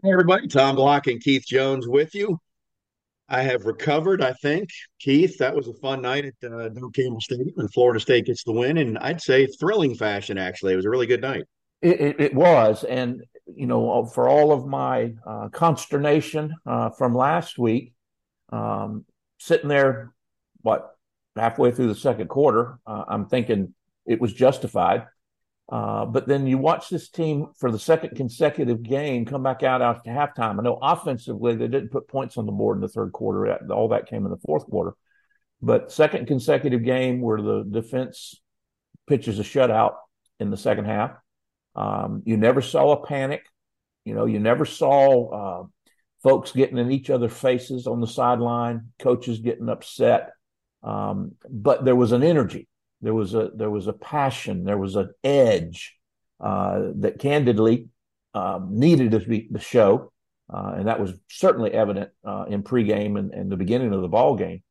Hey everybody, Tom Block and Keith Jones with you. I have recovered, I think. Keith, that was a fun night at uh, Cable Stadium, and Florida State gets the win, and I'd say thrilling fashion. Actually, it was a really good night. It, it, it was, and you know, for all of my uh, consternation uh, from last week, um, sitting there, what halfway through the second quarter, uh, I'm thinking it was justified. Uh, but then you watch this team for the second consecutive game come back out after halftime. I know offensively they didn't put points on the board in the third quarter. All that came in the fourth quarter. But second consecutive game where the defense pitches a shutout in the second half. Um, you never saw a panic. You know, you never saw uh, folks getting in each other's faces on the sideline, coaches getting upset. Um, but there was an energy there was a there was a passion. There was an edge uh, that candidly um, needed to be the show, uh, and that was certainly evident uh, in pregame and, and the beginning of the ball game.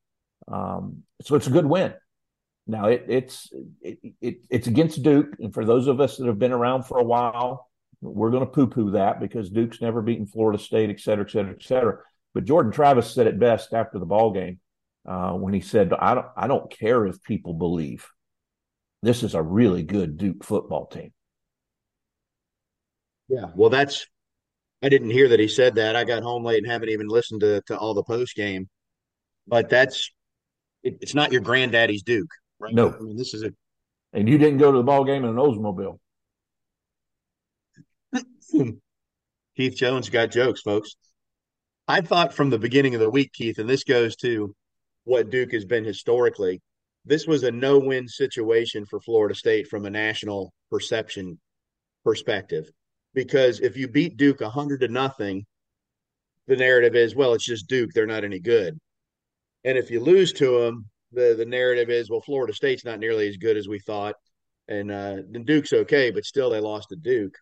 Um, so it's a good win. Now it, it's it, it, it's against Duke, and for those of us that have been around for a while, we're going to poo-poo that because Duke's never beaten Florida State, et cetera, et cetera, et cetera. But Jordan Travis said it best after the ball game uh, when he said, "I don't I don't care if people believe this is a really good Duke football team. Yeah, well, that's I didn't hear that he said that. I got home late and haven't even listened to to all the post game. But that's it, it's not your granddaddy's Duke, right? No, I mean this is a and you didn't go to the ball game in an Oldsmobile. Keith Jones got jokes, folks. I thought from the beginning of the week, Keith, and this goes to what Duke has been historically this was a no-win situation for Florida State from a national perception perspective. Because if you beat Duke 100 to nothing, the narrative is, well, it's just Duke. They're not any good. And if you lose to them, the, the narrative is, well, Florida State's not nearly as good as we thought. And uh, Duke's okay, but still they lost to Duke.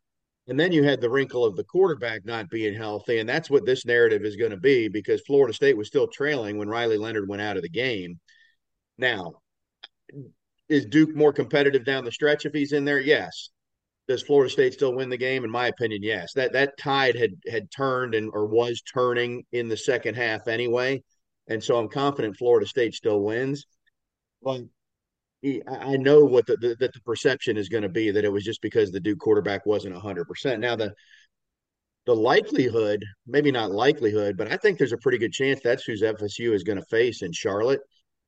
And then you had the wrinkle of the quarterback not being healthy. And that's what this narrative is going to be because Florida State was still trailing when Riley Leonard went out of the game. Now, is Duke more competitive down the stretch if he's in there? Yes. Does Florida State still win the game? In my opinion, yes. That that tide had had turned and or was turning in the second half anyway, and so I'm confident Florida State still wins. But I know what the, the that the perception is going to be that it was just because the Duke quarterback wasn't 100. percent Now the the likelihood, maybe not likelihood, but I think there's a pretty good chance that's who's FSU is going to face in Charlotte.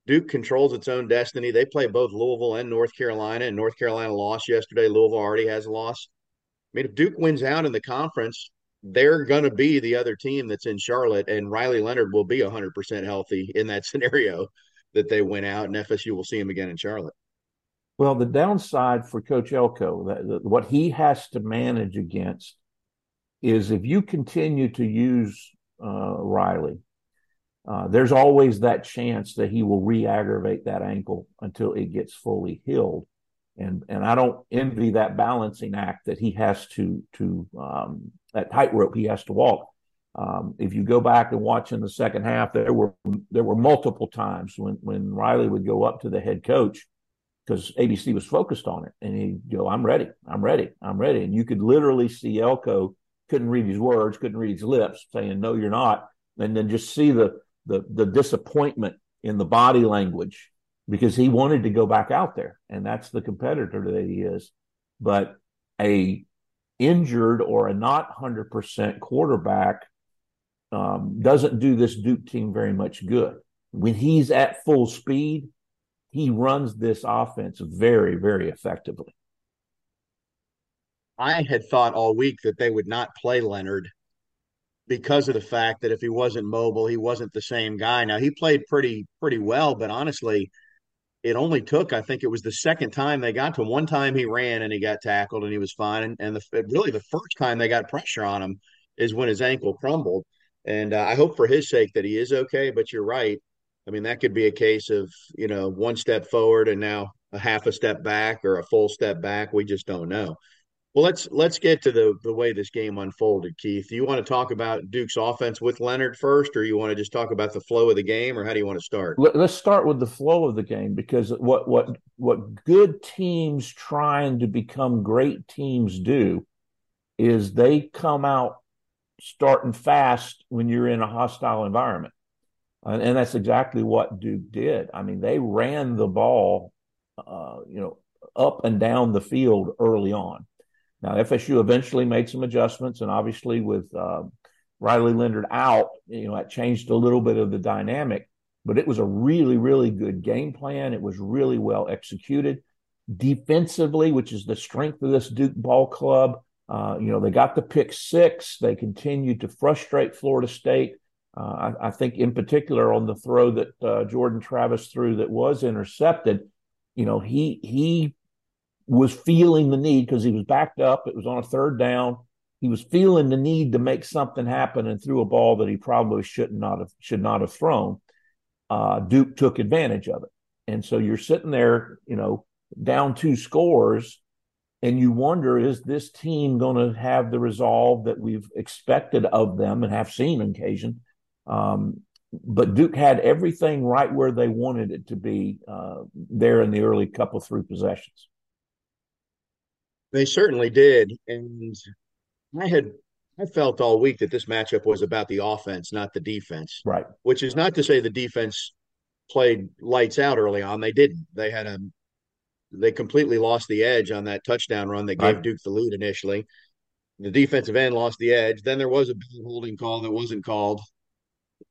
Duke controls its own destiny. They play both Louisville and North Carolina, and North Carolina lost yesterday. Louisville already has a loss. I mean, if Duke wins out in the conference, they're going to be the other team that's in Charlotte, and Riley Leonard will be 100% healthy in that scenario that they win out, and FSU will see him again in Charlotte. Well, the downside for Coach Elko, that, what he has to manage against is if you continue to use uh, Riley uh, there's always that chance that he will re-aggravate that ankle until it gets fully healed. And and I don't envy that balancing act that he has to to um, that tightrope he has to walk. Um, if you go back and watch in the second half, there were there were multiple times when when Riley would go up to the head coach because ABC was focused on it, and he'd go, "I'm ready, I'm ready, I'm ready," and you could literally see Elko couldn't read his words, couldn't read his lips, saying, "No, you're not," and then just see the the the disappointment in the body language because he wanted to go back out there, and that's the competitor that he is. But a injured or a not hundred percent quarterback um, doesn't do this Duke team very much good. When he's at full speed, he runs this offense very, very effectively. I had thought all week that they would not play Leonard because of the fact that if he wasn't mobile, he wasn't the same guy. Now he played pretty pretty well, but honestly, it only took I think it was the second time they got to him. One time he ran and he got tackled and he was fine, and, and the, really the first time they got pressure on him is when his ankle crumbled. And uh, I hope for his sake that he is okay. But you're right. I mean, that could be a case of you know one step forward and now a half a step back or a full step back. We just don't know. Well, let's let's get to the the way this game unfolded, Keith. Do you want to talk about Duke's offense with Leonard first, or you want to just talk about the flow of the game, or how do you want to start? Let's start with the flow of the game because what what what good teams trying to become great teams do is they come out starting fast when you're in a hostile environment. And, and that's exactly what Duke did. I mean, they ran the ball, uh, you know, up and down the field early on. Now, FSU eventually made some adjustments, and obviously with uh, Riley Leonard out, you know, that changed a little bit of the dynamic. But it was a really, really good game plan. It was really well executed defensively, which is the strength of this Duke ball club. Uh, you know, they got the pick six. They continued to frustrate Florida State. Uh, I, I, think, in particular, on the throw that uh, Jordan Travis threw that was intercepted, you know, he he was feeling the need because he was backed up. It was on a third down. He was feeling the need to make something happen and threw a ball that he probably should not have should not have thrown. Uh, Duke took advantage of it, and so you're sitting there, you know, down two scores, and you wonder is this team going to have the resolve that we've expected of them and have seen on occasion um, but Duke had everything right where they wanted it to be uh, there in the early couple three possessions. They certainly did, and I had I felt all week that this matchup was about the offense, not the defense. Right. Which is not to say the defense played lights out early on. They didn't. They had a they completely lost the edge on that touchdown run that gave right. Duke the lead initially. The defensive end lost the edge. Then there was a holding call that wasn't called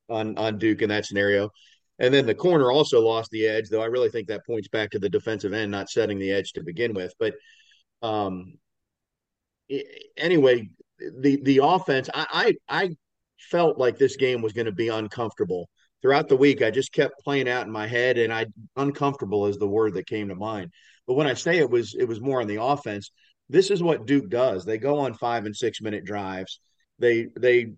on on Duke in that scenario. And then the corner also lost the edge, though I really think that points back to the defensive end not setting the edge to begin with. But um, anyway, the the offense, I, I, I felt like this game was going to be uncomfortable throughout the week. I just kept playing out in my head, and I uncomfortable is the word that came to mind. But when I say it was, it was more on the offense. This is what Duke does. They go on five and six minute drives. They they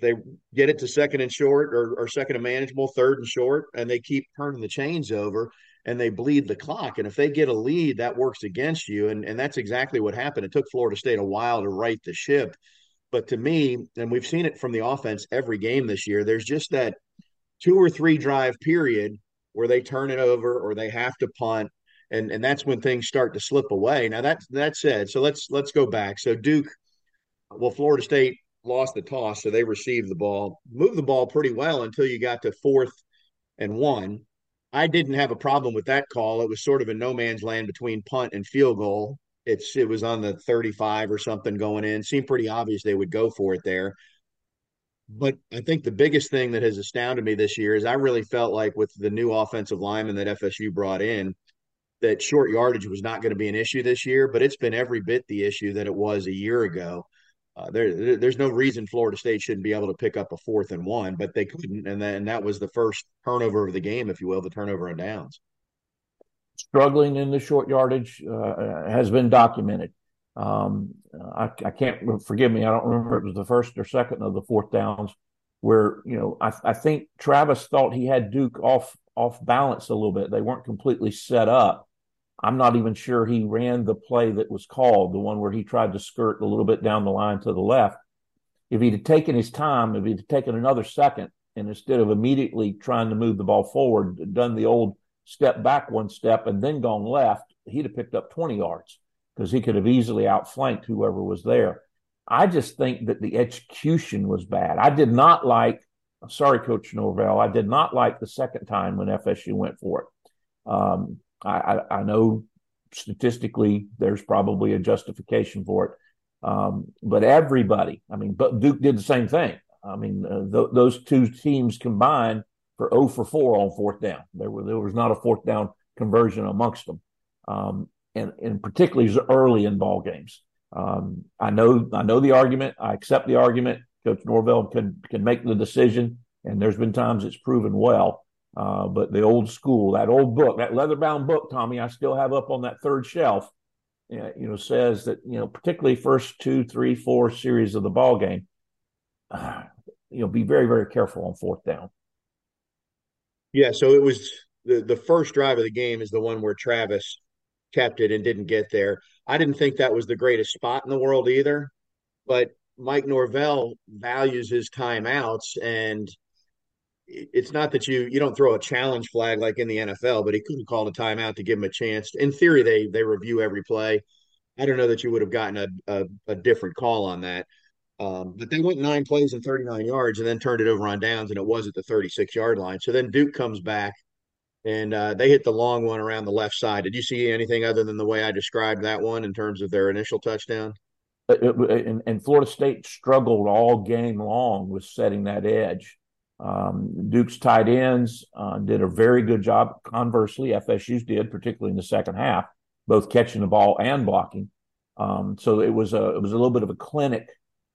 they get it to second and short or, or second and manageable, third and short, and they keep turning the chains over and they bleed the clock. And if they get a lead, that works against you. And, and that's exactly what happened. It took Florida State a while to right the ship. But to me, and we've seen it from the offense every game this year, there's just that two or three drive period where they turn it over or they have to punt. And, and that's when things start to slip away. Now that that said, so let's let's go back. So Duke, well, Florida State lost the toss, so they received the ball, moved the ball pretty well until you got to fourth and one. I didn't have a problem with that call. It was sort of a no man's land between punt and field goal. It's it was on the 35 or something going in. Seemed pretty obvious they would go for it there. But I think the biggest thing that has astounded me this year is I really felt like with the new offensive lineman that FSU brought in, that short yardage was not going to be an issue this year, but it's been every bit the issue that it was a year ago uh, there, there's no reason Florida State shouldn't be able to pick up a fourth and one, but they couldn't, and then that was the first turnover of the game, if you will, the turnover on downs. Struggling in the short yardage uh, has been documented. Um, I, I, can't forgive me. I don't remember it was the first or second of the fourth downs where you know I, I think Travis thought he had Duke off off balance a little bit. They weren't completely set up, I'm not even sure he ran the play that was called, the one where he tried to skirt a little bit down the line to the left. If he'd have taken his time, if he'd taken another second, and instead of immediately trying to move the ball forward, done the old step back one step and then gone left, he'd have picked up 20 yards because he could have easily outflanked whoever was there. I just think that the execution was bad. I did not like, sorry, Coach Norvell, I did not like the second time when FSU went for it. Um, I, I, I know statistically there's probably a justification for it. Um, but everybody, I mean, but Duke did the same thing. I mean, uh, th- those two teams combined for 0 for 4 on fourth down. There, were, there was not a fourth down conversion amongst them, um, and, and particularly early in ball games. Um, I know I know the argument. I accept the argument. Coach Norvell can can make the decision, and there's been times it's proven well. Uh, but the old school, that old book, that leather bound book, Tommy, I still have up on that third shelf. You know, says that you know, particularly first two, three, four series of the ball game, uh, you know, be very, very careful on fourth down. Yeah, so it was the the first drive of the game is the one where Travis kept it and didn't get there. I didn't think that was the greatest spot in the world either, but Mike Norvell values his timeouts and it's not that you you don't throw a challenge flag like in the NFL, but he couldn't call a timeout to give him a chance. In theory, they they review every play. I don't know that you would have gotten a, a, a different call on that. Um, but they went nine plays and 39 yards and then turned it over on downs, and it was at the 36 yard line. So then Duke comes back and uh, they hit the long one around the left side. Did you see anything other than the way I described that one in terms of their initial touchdown? and, and, Florida State struggled all game long with setting that edge. Um, Duke's tight ends uh, did a very good job. Conversely, FSU's did, particularly in the second half, both catching the ball and blocking. Um, so it was a it was a little bit of a clinic.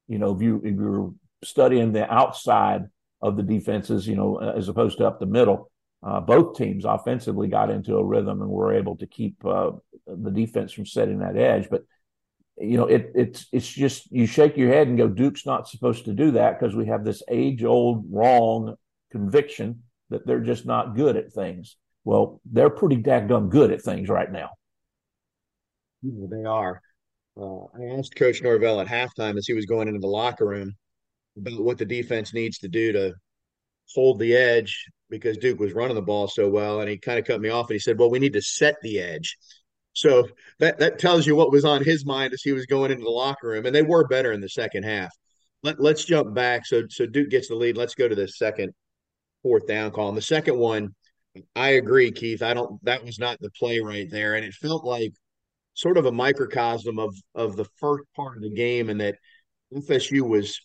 You know, if you if you're studying the outside of the defenses, you know, as opposed to up the middle, uh, both teams offensively got into a rhythm and were able to keep uh, the defense from setting that edge. But you know, it, it's it's just you shake your head and go, Duke's not supposed to do that because we have this age old wrong conviction that they're just not good at things. Well, they're pretty daggum good at things right now. They are. Uh, I asked Coach Norvell at halftime as he was going into the locker room about what the defense needs to do to hold the edge because Duke was running the ball so well. And he kind of cut me off and he said, Well, we need to set the edge. So that that tells you what was on his mind as he was going into the locker room, and they were better in the second half. Let, let's jump back. So so Duke gets the lead. Let's go to the second fourth down call. And the second one, I agree, Keith. I don't. That was not the play right there, and it felt like sort of a microcosm of of the first part of the game, and that FSU was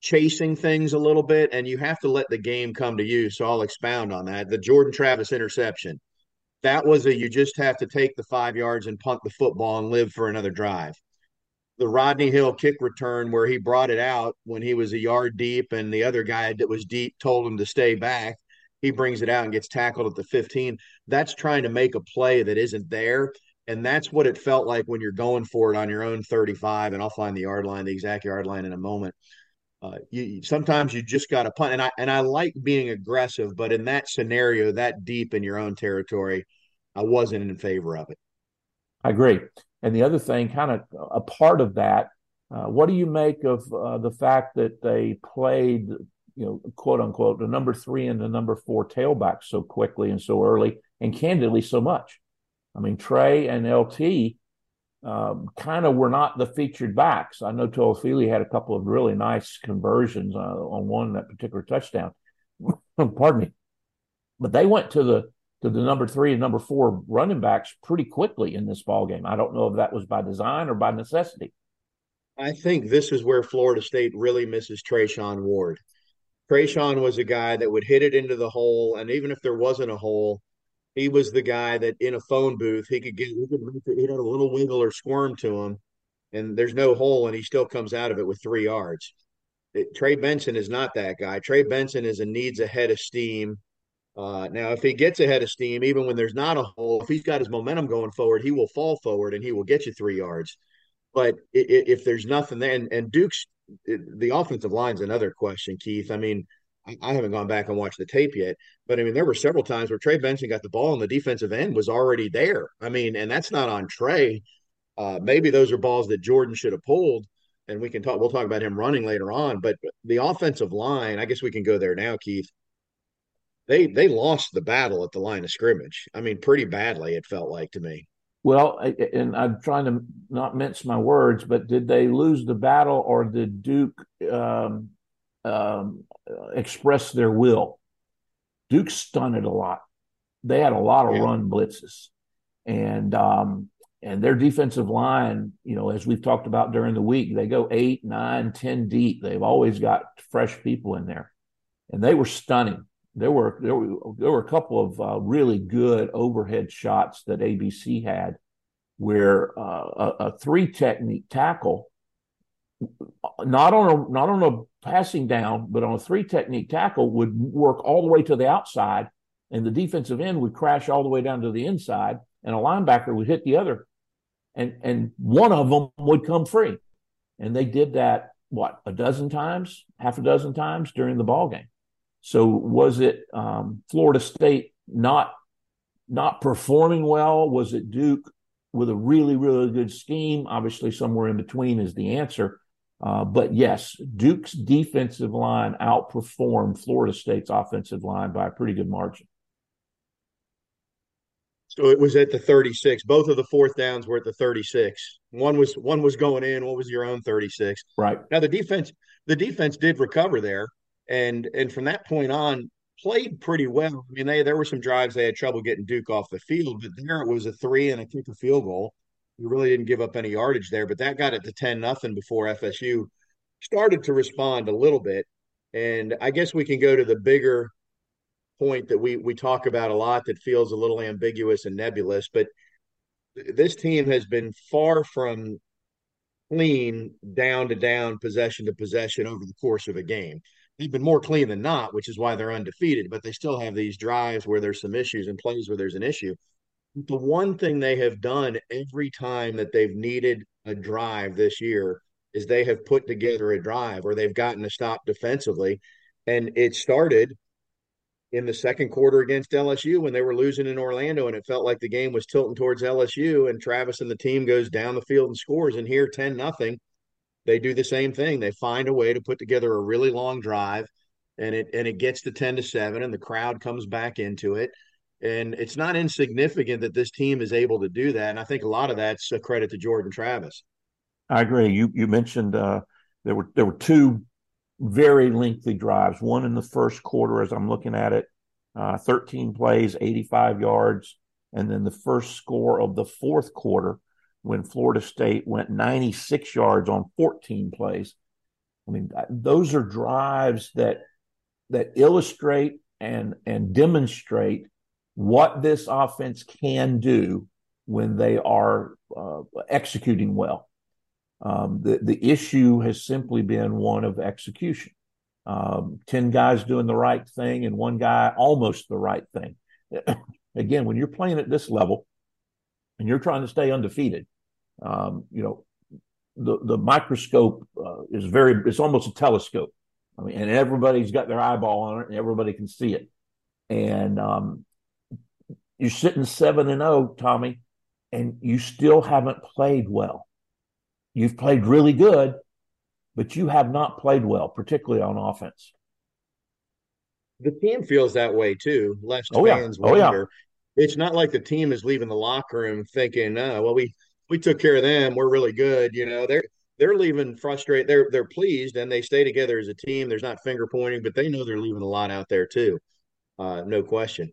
chasing things a little bit, and you have to let the game come to you. So I'll expound on that. The Jordan Travis interception that was a you just have to take the five yards and punt the football and live for another drive. The Rodney Hill kick return, where he brought it out when he was a yard deep and the other guy that was deep told him to stay back. He brings it out and gets tackled at the 15. That's trying to make a play that isn't there. And that's what it felt like when you're going for it on your own 35. And I'll find the yard line, the exact yard line in a moment. Uh, you sometimes you just got to punt, and I and I like being aggressive, but in that scenario, that deep in your own territory, I wasn't in favor of it. I agree. And the other thing, kind of a part of that, uh, what do you make of uh, the fact that they played, you know, quote unquote, the number three and the number four tailbacks so quickly and so early, and candidly so much? I mean, Trey and LT um, kind of were not the featured backs. I know Toafili had a couple of really nice conversions uh, on one that particular touchdown. Pardon me, but they went to the to the number three and number four running backs pretty quickly in this ball game. I don't know if that was by design or by necessity. I think this is where Florida State really misses Treshaun Ward. Treshaun was a guy that would hit it into the hole, and even if there wasn't a hole, he was the guy that in a phone booth he could get he could make he had a little wiggle or squirm to him, and there's no hole, and he still comes out of it with three yards. It, Trey Benson is not that guy. Trey Benson is a needs ahead of steam uh, now, if he gets ahead of steam, even when there's not a hole, if he's got his momentum going forward, he will fall forward and he will get you three yards. But if, if there's nothing there, and, and Duke's the offensive line's another question, Keith. I mean, I, haven't gone back and watched the tape yet, but I mean, there were several times where Trey Benson got the ball and the defensive end was already there. I mean, and that's not on Trey. Uh, maybe those are balls that Jordan should have pulled, and we can talk. We'll talk about him running later on. But the offensive line, I guess we can go there now, Keith they they lost the battle at the line of scrimmage. I mean, pretty badly. It felt like to me. Well, and I'm trying to not mince my words, but did they lose the battle, or did Duke um, um, express their will? Duke stunted a lot. They had a lot of yeah. run blitzes, and um, and their defensive line, you know, as we've talked about during the week, they go eight, nine, ten deep. They've always got fresh people in there, and they were stunning there were there were there were a couple of uh, really good overhead shots that ABC had, where uh, a, a, three technique tackle, not on a not on a passing down, but on a three technique tackle would work all the way to the outside, and the defensive end would crash all the way down to the inside, and a linebacker would hit the other, and and one of them would come free, and they did that what a dozen times, half a dozen times during the ball game. So was it um, Florida State not not performing well? Was it Duke with a really really good scheme? Obviously, somewhere in between is the answer. Uh, but yes, Duke's defensive line outperformed Florida State's offensive line by a pretty good margin. So it was at the 36. Both of the fourth downs were at the 36. One was one was going in, one was your own 36. Right. Now the defense the defense did recover there and and from that point on played pretty well. I mean, they there were some drives they had trouble getting Duke off the field, but there it was a 3 and a kick a field goal. You really didn't give up any yardage there, but that got it to 10 nothing before FSU started to respond a little bit. And I guess we can go to the bigger point that we we talk about a lot that feels a little ambiguous and nebulous, but this team has been far from clean down to down, possession to possession over the course of a game. They've been more clean than not, which is why they're undefeated, but they still have these drives where there's some issues and plays where there's an issue. The one thing they have done every time that they've needed a drive this year is they have put together a drive or they've gotten a stop defensively. And it started in the second quarter against LSU when they were losing in Orlando, and it felt like the game was tilting towards LSU. And Travis and the team goes down the field and scores. And here, ten nothing, they do the same thing. They find a way to put together a really long drive, and it and it gets to ten to seven, and the crowd comes back into it. And it's not insignificant that this team is able to do that. And I think a lot of that's a credit to Jordan Travis. I agree. You you mentioned uh, there were there were two very lengthy drives. One in the first quarter, as I'm looking at it, uh, 13 plays, 85 yards, and then the first score of the fourth quarter when Florida State went 96 yards on 14 plays. I mean, those are drives that that illustrate and and demonstrate what this offense can do when they are uh, executing well. Um, the the issue has simply been one of execution. Um, Ten guys doing the right thing and one guy almost the right thing. Again, when you're playing at this level and you're trying to stay undefeated, um, you know the the microscope uh, is very it's almost a telescope. I mean, and everybody's got their eyeball on it, and everybody can see it. And um, you're sitting seven and zero, oh, Tommy, and you still haven't played well. You've played really good, but you have not played well, particularly on offense. The team feels that way too. Lest oh, fans yeah. wonder. Oh, yeah. It's not like the team is leaving the locker room thinking, oh, well, we we took care of them. We're really good. You know, they're they're leaving frustrated. They're they're pleased and they stay together as a team. There's not finger pointing, but they know they're leaving a lot out there too. Uh, no question.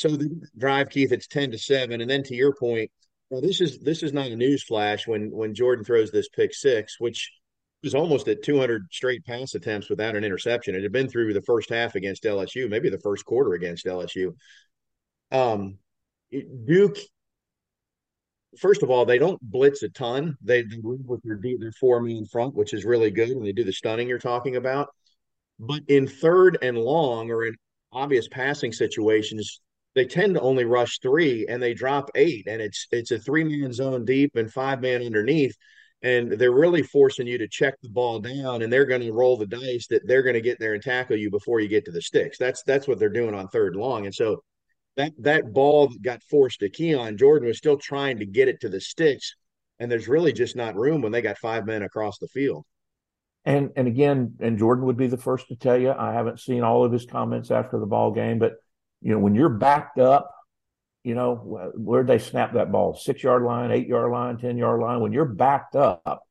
So the drive, Keith, it's ten to seven, and then to your point, well, this is this is not a news flash when when Jordan throws this pick six, which was almost at 200 straight pass attempts without an interception. It had been through the first half against LSU, maybe the first quarter against LSU. Um, Duke, first of all, they don't blitz a ton. They, they move with their their four man front, which is really good, and they do the stunning you're talking about. But in third and long, or in obvious passing situations, they tend to only rush three and they drop eight and it's it's a three man zone deep and five man underneath and they're really forcing you to check the ball down and they're going to roll the dice that they're going to get there and tackle you before you get to the sticks. That's that's what they're doing on third long and so that that ball got forced to Keon Jordan was still trying to get it to the sticks and there's really just not room when they got five men across the field. And and again and Jordan would be the first to tell you I haven't seen all of his comments after the ball game but you know, when you're backed up, you know, where'd they snap that ball? Six yard line, eight yard line, 10 yard line. When you're backed up,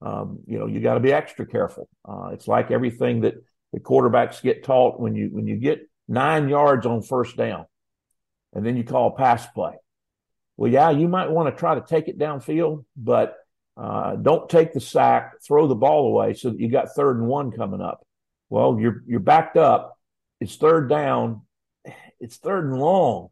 um, you know, you got to be extra careful. Uh, it's like everything that the quarterbacks get taught when you, when you get nine yards on first down and then you call pass play. Well, yeah, you might want to try to take it downfield, but uh, don't take the sack, throw the ball away so that you got third and one coming up. Well, you're, you're backed up. It's third down it's third and long.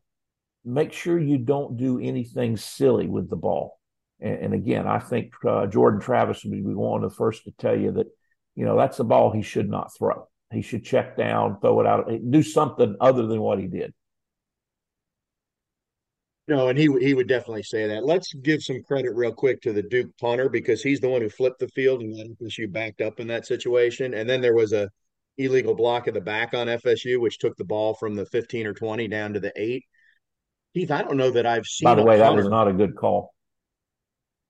Make sure you don't do anything silly with the ball. And, and again, I think uh, Jordan Travis would be one of the first to tell you that, you know, that's the ball he should not throw. He should check down, throw it out, do something other than what he did. No, and he he would definitely say that. Let's give some credit real quick to the Duke punter because he's the one who flipped the field and got FSU backed up in that situation. And then there was a illegal block at the back on FSU, which took the ball from the 15 or 20 down to the eight. Keith, I don't know that I've seen. By the way, that was not a good call.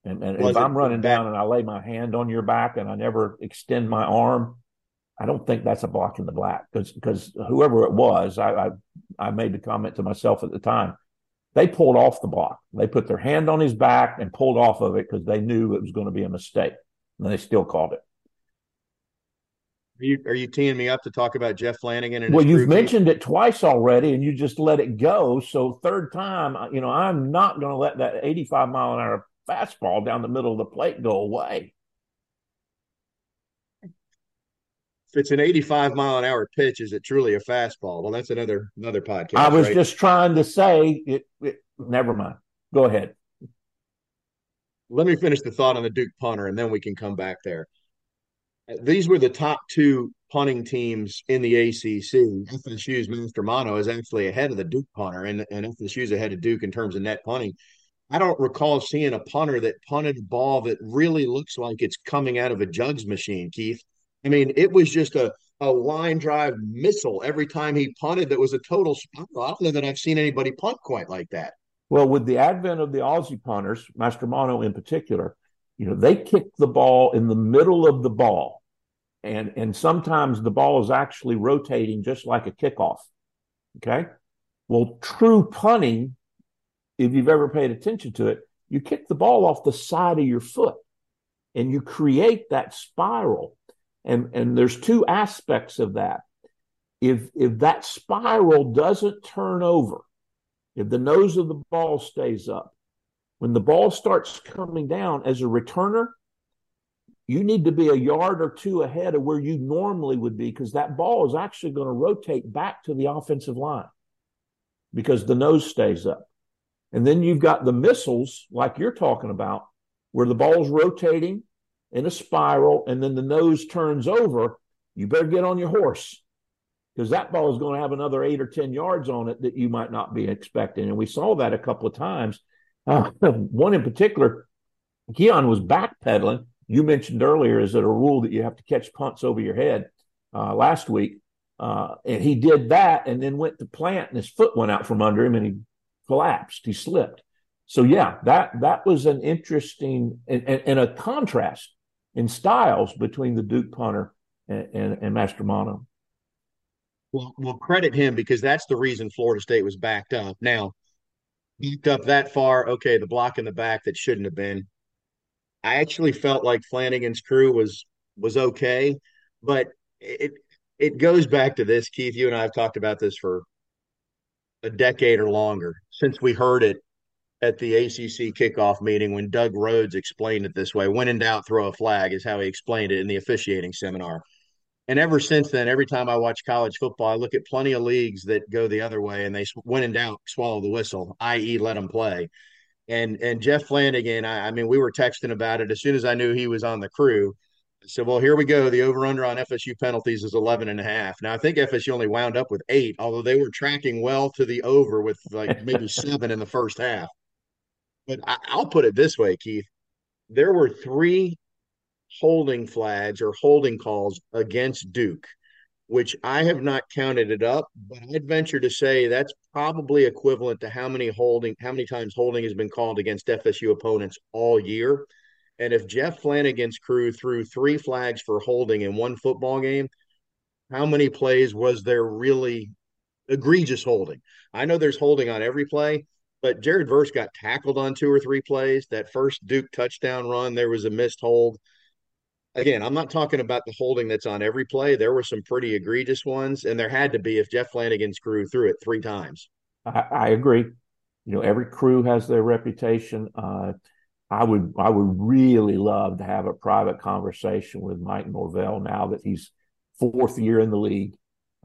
And, and if I'm running down and I lay my hand on your back and I never extend my arm, I don't think that's a block in the black because because whoever it was, I, I I made the comment to myself at the time. They pulled off the block. They put their hand on his back and pulled off of it because they knew it was going to be a mistake. And they still called it. Are you, are you teeing me up to talk about Jeff Flanagan? And well, you've mentioned it twice already, and you just let it go. So third time, you know, I'm not going to let that 85 mile an hour fastball down the middle of the plate go away. If it's an 85 mile an hour pitch, is it truly a fastball? Well, that's another another podcast. I was right? just trying to say it, it. Never mind. Go ahead. Let me finish the thought on the Duke punter, and then we can come back there these were the top two punting teams in the ACC. FSU's Mastromanno is actually ahead of the Duke punter, and, and FSU's ahead of Duke in terms of net punting. I don't recall seeing a punter that punted a ball that really looks like it's coming out of a jugs machine, Keith. I mean, it was just a, a line drive missile every time he punted that was a total spiral. I don't know that I've seen anybody punt quite like that. Well, with the advent of the Aussie punters, Mastromanno in particular, you know, they kick the ball in the middle of the ball. And, and sometimes the ball is actually rotating just like a kickoff. Okay. Well, true punting, if you've ever paid attention to it, you kick the ball off the side of your foot and you create that spiral. And, and there's two aspects of that. If, if that spiral doesn't turn over, if the nose of the ball stays up, when the ball starts coming down as a returner, you need to be a yard or two ahead of where you normally would be because that ball is actually going to rotate back to the offensive line because the nose stays up. And then you've got the missiles, like you're talking about, where the ball's rotating in a spiral and then the nose turns over. You better get on your horse because that ball is going to have another eight or 10 yards on it that you might not be expecting. And we saw that a couple of times uh, one in particular, Keon was backpedaling. You mentioned earlier, is it a rule that you have to catch punts over your head uh, last week? Uh, and he did that and then went to plant and his foot went out from under him and he collapsed. He slipped. So yeah, that that was an interesting and, and, and a contrast in styles between the Duke punter and, and, and Mastromanno. Well, we'll credit him because that's the reason Florida State was backed up. Now, backed up that far. Okay, the block in the back that shouldn't have been. I actually felt like Flanagan's crew was was okay, but it it goes back to this, Keith. You and I have talked about this for a decade or longer since we heard it at the ACC kickoff meeting when Doug Rhoads explained it this way. When in doubt, throw a flag is how he explained it in the officiating seminar. And ever since then, every time I watch college football, I look at plenty of leagues that go the other way and they, when in doubt, swallow the whistle, i.e., let them play. And and Jeff Flanagan, I, I mean, we were texting about it as soon as I knew he was on the crew. I said, well, here we go. The over under on FSU penalties is 11 and a half. Now, I think FSU only wound up with eight, although they were tracking well to the over with like maybe seven in the first half. But I, I'll put it this way, Keith. There were three holding flags or holding calls against Duke, which I have not counted it up, but I'd venture to say that's probably equivalent to how many holding, how many times holding has been called against FSU opponents all year. And if Jeff Flanagan's crew threw three flags for holding in one football game, how many plays was there really egregious holding? I know there's holding on every play, but Jared Verse got tackled on two or three plays. That first Duke touchdown run, there was a missed hold again, I'm not talking about the holding that's on every play. There were some pretty egregious ones, and there had to be if Jeff Flanagan's crew threw it three times. I, I agree. You know, every crew has their reputation. Uh, I would I would really love to have a private conversation with Mike Norvell now that he's fourth year in the league.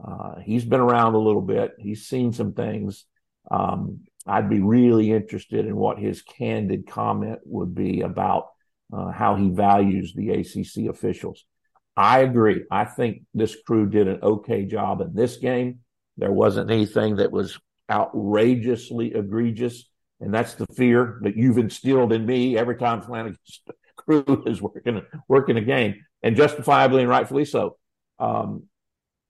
Uh, he's been around a little bit. He's seen some things. Um, I'd be really interested in what his candid comment would be about uh, how he values the ACC officials. I agree. I think this crew did an okay job in this game. There wasn't anything that was outrageously egregious. And that's the fear that you've instilled in me every time Flanagan's crew is working, working a game, and justifiably and rightfully so. Um,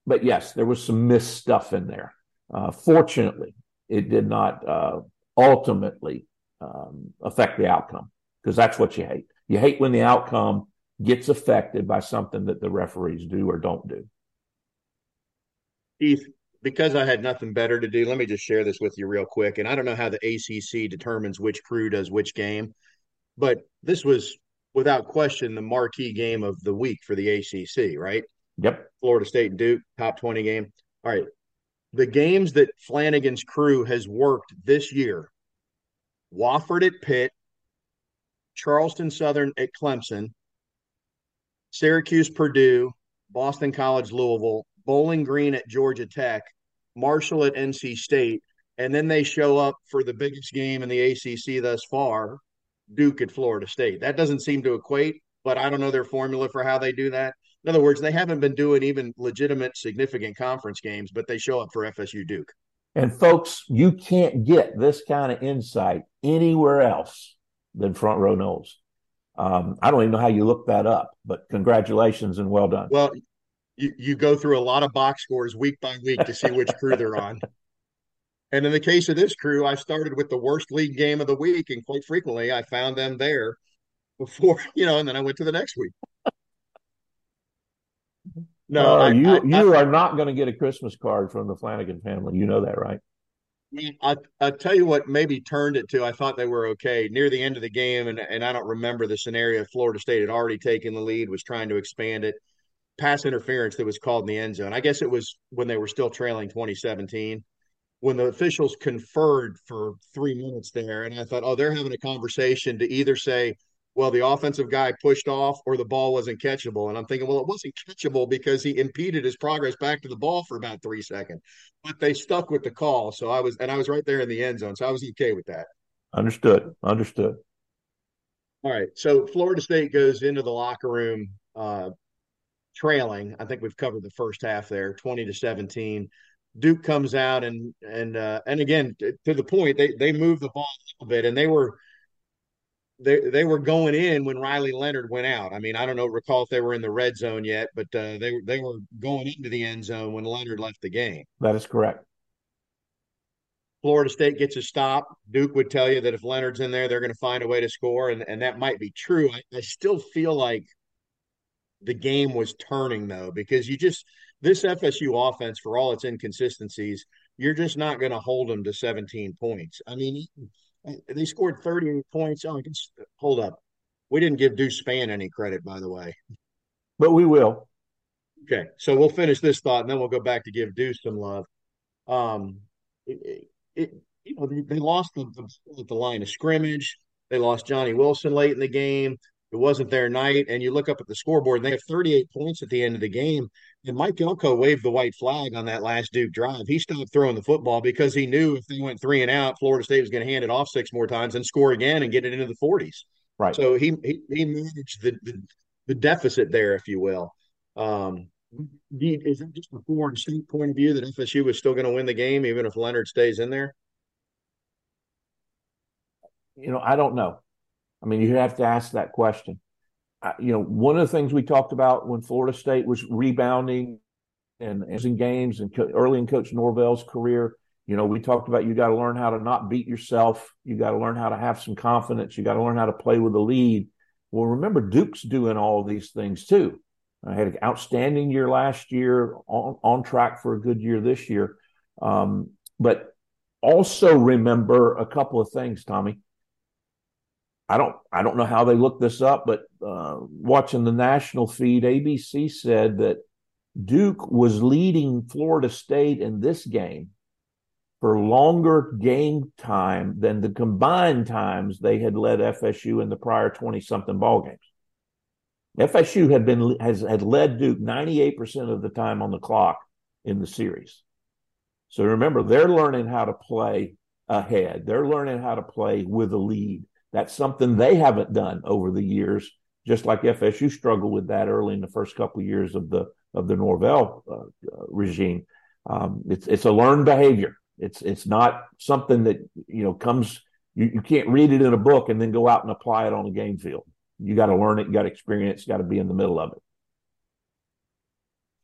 but yes, there was some missed stuff in there. Uh, fortunately, it did not uh, ultimately um, affect the outcome because that's what you hate. You hate when the outcome gets affected by something that the referees do or don't do. Keith, because I had nothing better to do, let me just share this with you real quick. And I don't know how the ACC determines which crew does which game, but this was without question the marquee game of the week for the ACC, right? Yep. Florida State and Duke, top 20 game. All right. The games that Flanagan's crew has worked this year Wofford at Pitt, Charleston Southern at Clemson, Syracuse, Purdue, Boston College, Louisville, Bowling Green at Georgia Tech, Marshall at NC State, and then they show up for the biggest game in the ACC thus far, Duke at Florida State. That doesn't seem to equate, but I don't know their formula for how they do that. In other words, they haven't been doing even legitimate, significant conference games, but they show up for FSU Duke. And folks, you can't get this kind of insight anywhere else than Front Row Noles. Um, I don't even know how you look that up, but congratulations and well done. Well, you, you go through a lot of box scores week by week to see which crew they're on. And in the case of this crew, I started with the worst league game of the week, and quite frequently I found them there before, you know, and then I went to the next week. No, uh, I, you I, you I, are not going to get a Christmas card from the Flanagan family. You know that, right? I I tell you what maybe turned it to I thought they were okay near the end of the game and and I don't remember the scenario Florida State had already taken the lead was trying to expand it. Pass interference that was called in the end zone. I guess it was when they were still trailing 2017 when the officials conferred for 3 minutes there and I thought oh they're having a conversation to either say well, the offensive guy pushed off or the ball wasn't catchable. And I'm thinking, well, it wasn't catchable because he impeded his progress back to the ball for about three seconds. But they stuck with the call. So I was, and I was right there in the end zone. So I was okay with that. Understood. Understood. All right. So Florida State goes into the locker room uh, trailing. I think we've covered the first half there, 20 to 17. Duke comes out and and uh, and again to the point they they moved the ball a little bit and they were they they were going in when Riley Leonard went out. I mean, I don't know recall if they were in the red zone yet, but uh, they they were going into the end zone when Leonard left the game. That is correct. Florida State gets a stop. Duke would tell you that if Leonard's in there, they're going to find a way to score, and and that might be true. I, I still feel like the game was turning though, because you just this FSU offense, for all its inconsistencies, you're just not going to hold them to 17 points. I mean, they scored 38 points. Oh, I can hold up. We didn't give Deuce Spann any credit, by the way. But we will. Okay. So we'll finish this thought and then we'll go back to give Deuce some love. Um, it, it you know, they, they lost the, the, the line of scrimmage. They lost Johnny Wilson late in the game. It wasn't their night. And you look up at the scoreboard and they have 38 points at the end of the game. And Mike Elko waved the white flag on that last Duke drive. He stopped throwing the football because he knew if they went three and out, Florida State was going to hand it off six more times and score again and get it into the 40s. Right. So he he, he managed the, the, the deficit there, if you will. Um, is that just a Florida State point of view that FSU was still going to win the game even if Leonard stays in there? You know, I don't know. I mean, you have to ask that question you know, one of the things we talked about when Florida State was rebounding and, in games and co- early in Coach Norvell's career, you know, we talked about you got to learn how to not beat yourself. You got to learn how to have some confidence. You got to learn how to play with the lead. Well, remember, Duke's doing all these things too. I had an outstanding year last year, on, on track for a good year this year. Um, but also remember a couple of things, Tommy. I don't I don't know how they looked this up, but uh, watching the national feed, ABC said that Duke was leading Florida State in this game for longer game time than the combined times they had led FSU in the prior twenty something ball games. FSU had been has had led Duke ninety eight percent of the time on the clock in the series. So remember, they're learning how to play ahead. They're learning how to play with a lead. That's something they haven't done over the years, just like FSU struggled with that early in the first couple of years of the of the Norvell uh, uh, regime. Um, it's it's a learned behavior. It's it's not something that you know comes. You, you can't read it in a book and then go out and apply it on a game field. You got to learn it. You got experience. You got to be in the middle of it.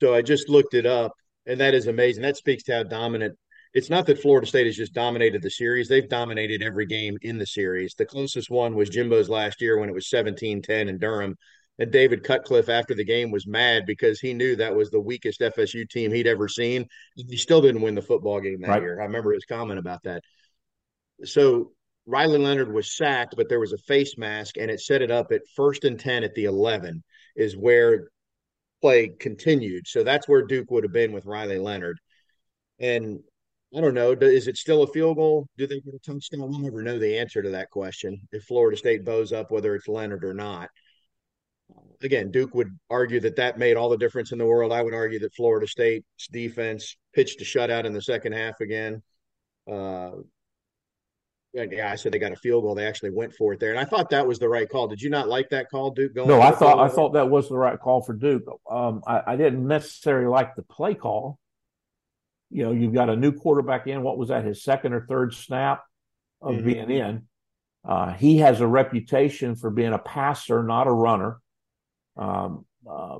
So I just looked it up, and that is amazing. That speaks to how dominant it's not that Florida State has just dominated the series. They've dominated every game in the series. The closest one was Jimbo's last year when it was 17 10 in Durham. And David Cutcliffe, after the game, was mad because he knew that was the weakest FSU team he'd ever seen. He still didn't win the football game that right. year. I remember his comment about that. So Riley Leonard was sacked, but there was a face mask, and it set it up at first and 10 at the 11, is where play continued. So that's where Duke would have been with Riley Leonard. And I don't know. Is it still a field goal? Do they get a touchdown? We'll never know the answer to that question if Florida State bows up, whether it's Leonard or not. Again, Duke would argue that that made all the difference in the world. I would argue that Florida State's defense pitched a shutout in the second half again. Uh, yeah, I said they got a field goal. They actually went for it there, and I thought that was the right call. Did you not like that call, Duke? Going no, I thought I thought that was the right call for Duke. Um, I, I, didn't necessarily like the play call you know, you've got a new quarterback in. What was that? His second or third snap of mm-hmm. being in. Uh, he has a reputation for being a passer, not a runner. Um, uh,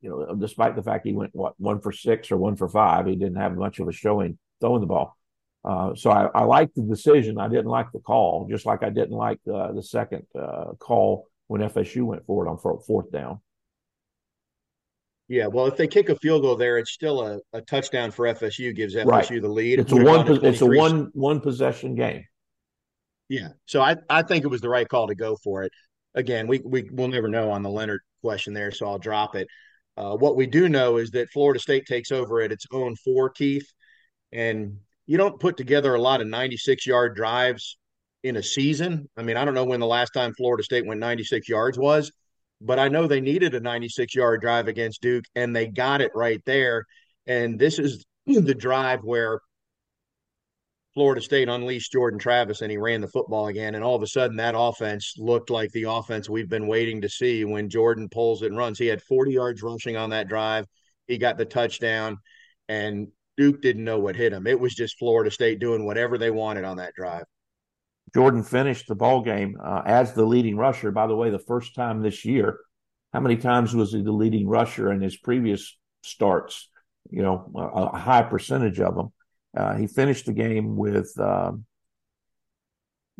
you know, despite the fact he went what one for six or one for five, he didn't have much of a showing throwing the ball. Uh, so I, I liked the decision. I didn't like the call, just like I didn't like uh, the second uh, call when FSU went forward on fourth down. Yeah, well, if they kick a field goal there, it's still a, a touchdown for FSU, gives FSU right. the lead. It's a one. It's a one one possession game. Yeah, so I I think it was the right call to go for it. Again, we we will never know on the Leonard question there, so I'll drop it. Uh, what we do know is that Florida State takes over at its own four, Keith, and you don't put together a lot of 96 yard drives in a season. I mean, I don't know when the last time Florida State went 96 yards was, but I know they needed a 96 yard drive against Duke, and they got it right there. And this is the drive where Florida State unleashed Jordan Travis and he ran the football again. And all of a sudden, that offense looked like the offense we've been waiting to see when Jordan pulls it and runs. He had 40 yards rushing on that drive. He got the touchdown, and Duke didn't know what hit him. It was just Florida State doing whatever they wanted on that drive. Jordan finished the ball game uh, as the leading rusher. By the way, the first time this year. How many times was he the leading rusher in his previous starts? You know, a, a high percentage of them. Uh, he finished the game with, um,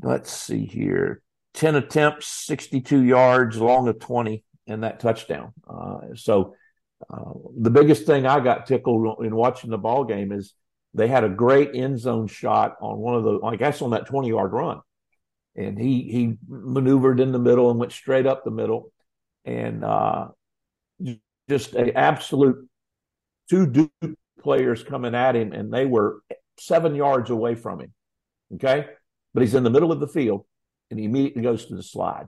let's see here, 10 attempts, 62 yards, long of 20, and that touchdown. Uh, so uh, the biggest thing I got tickled in watching the ball game is they had a great end zone shot on one of the, I guess on that 20 yard run. And he, he maneuvered in the middle and went straight up the middle. And uh, just a absolute two Duke players coming at him, and they were seven yards away from him. Okay. But he's in the middle of the field and he immediately goes to the slide.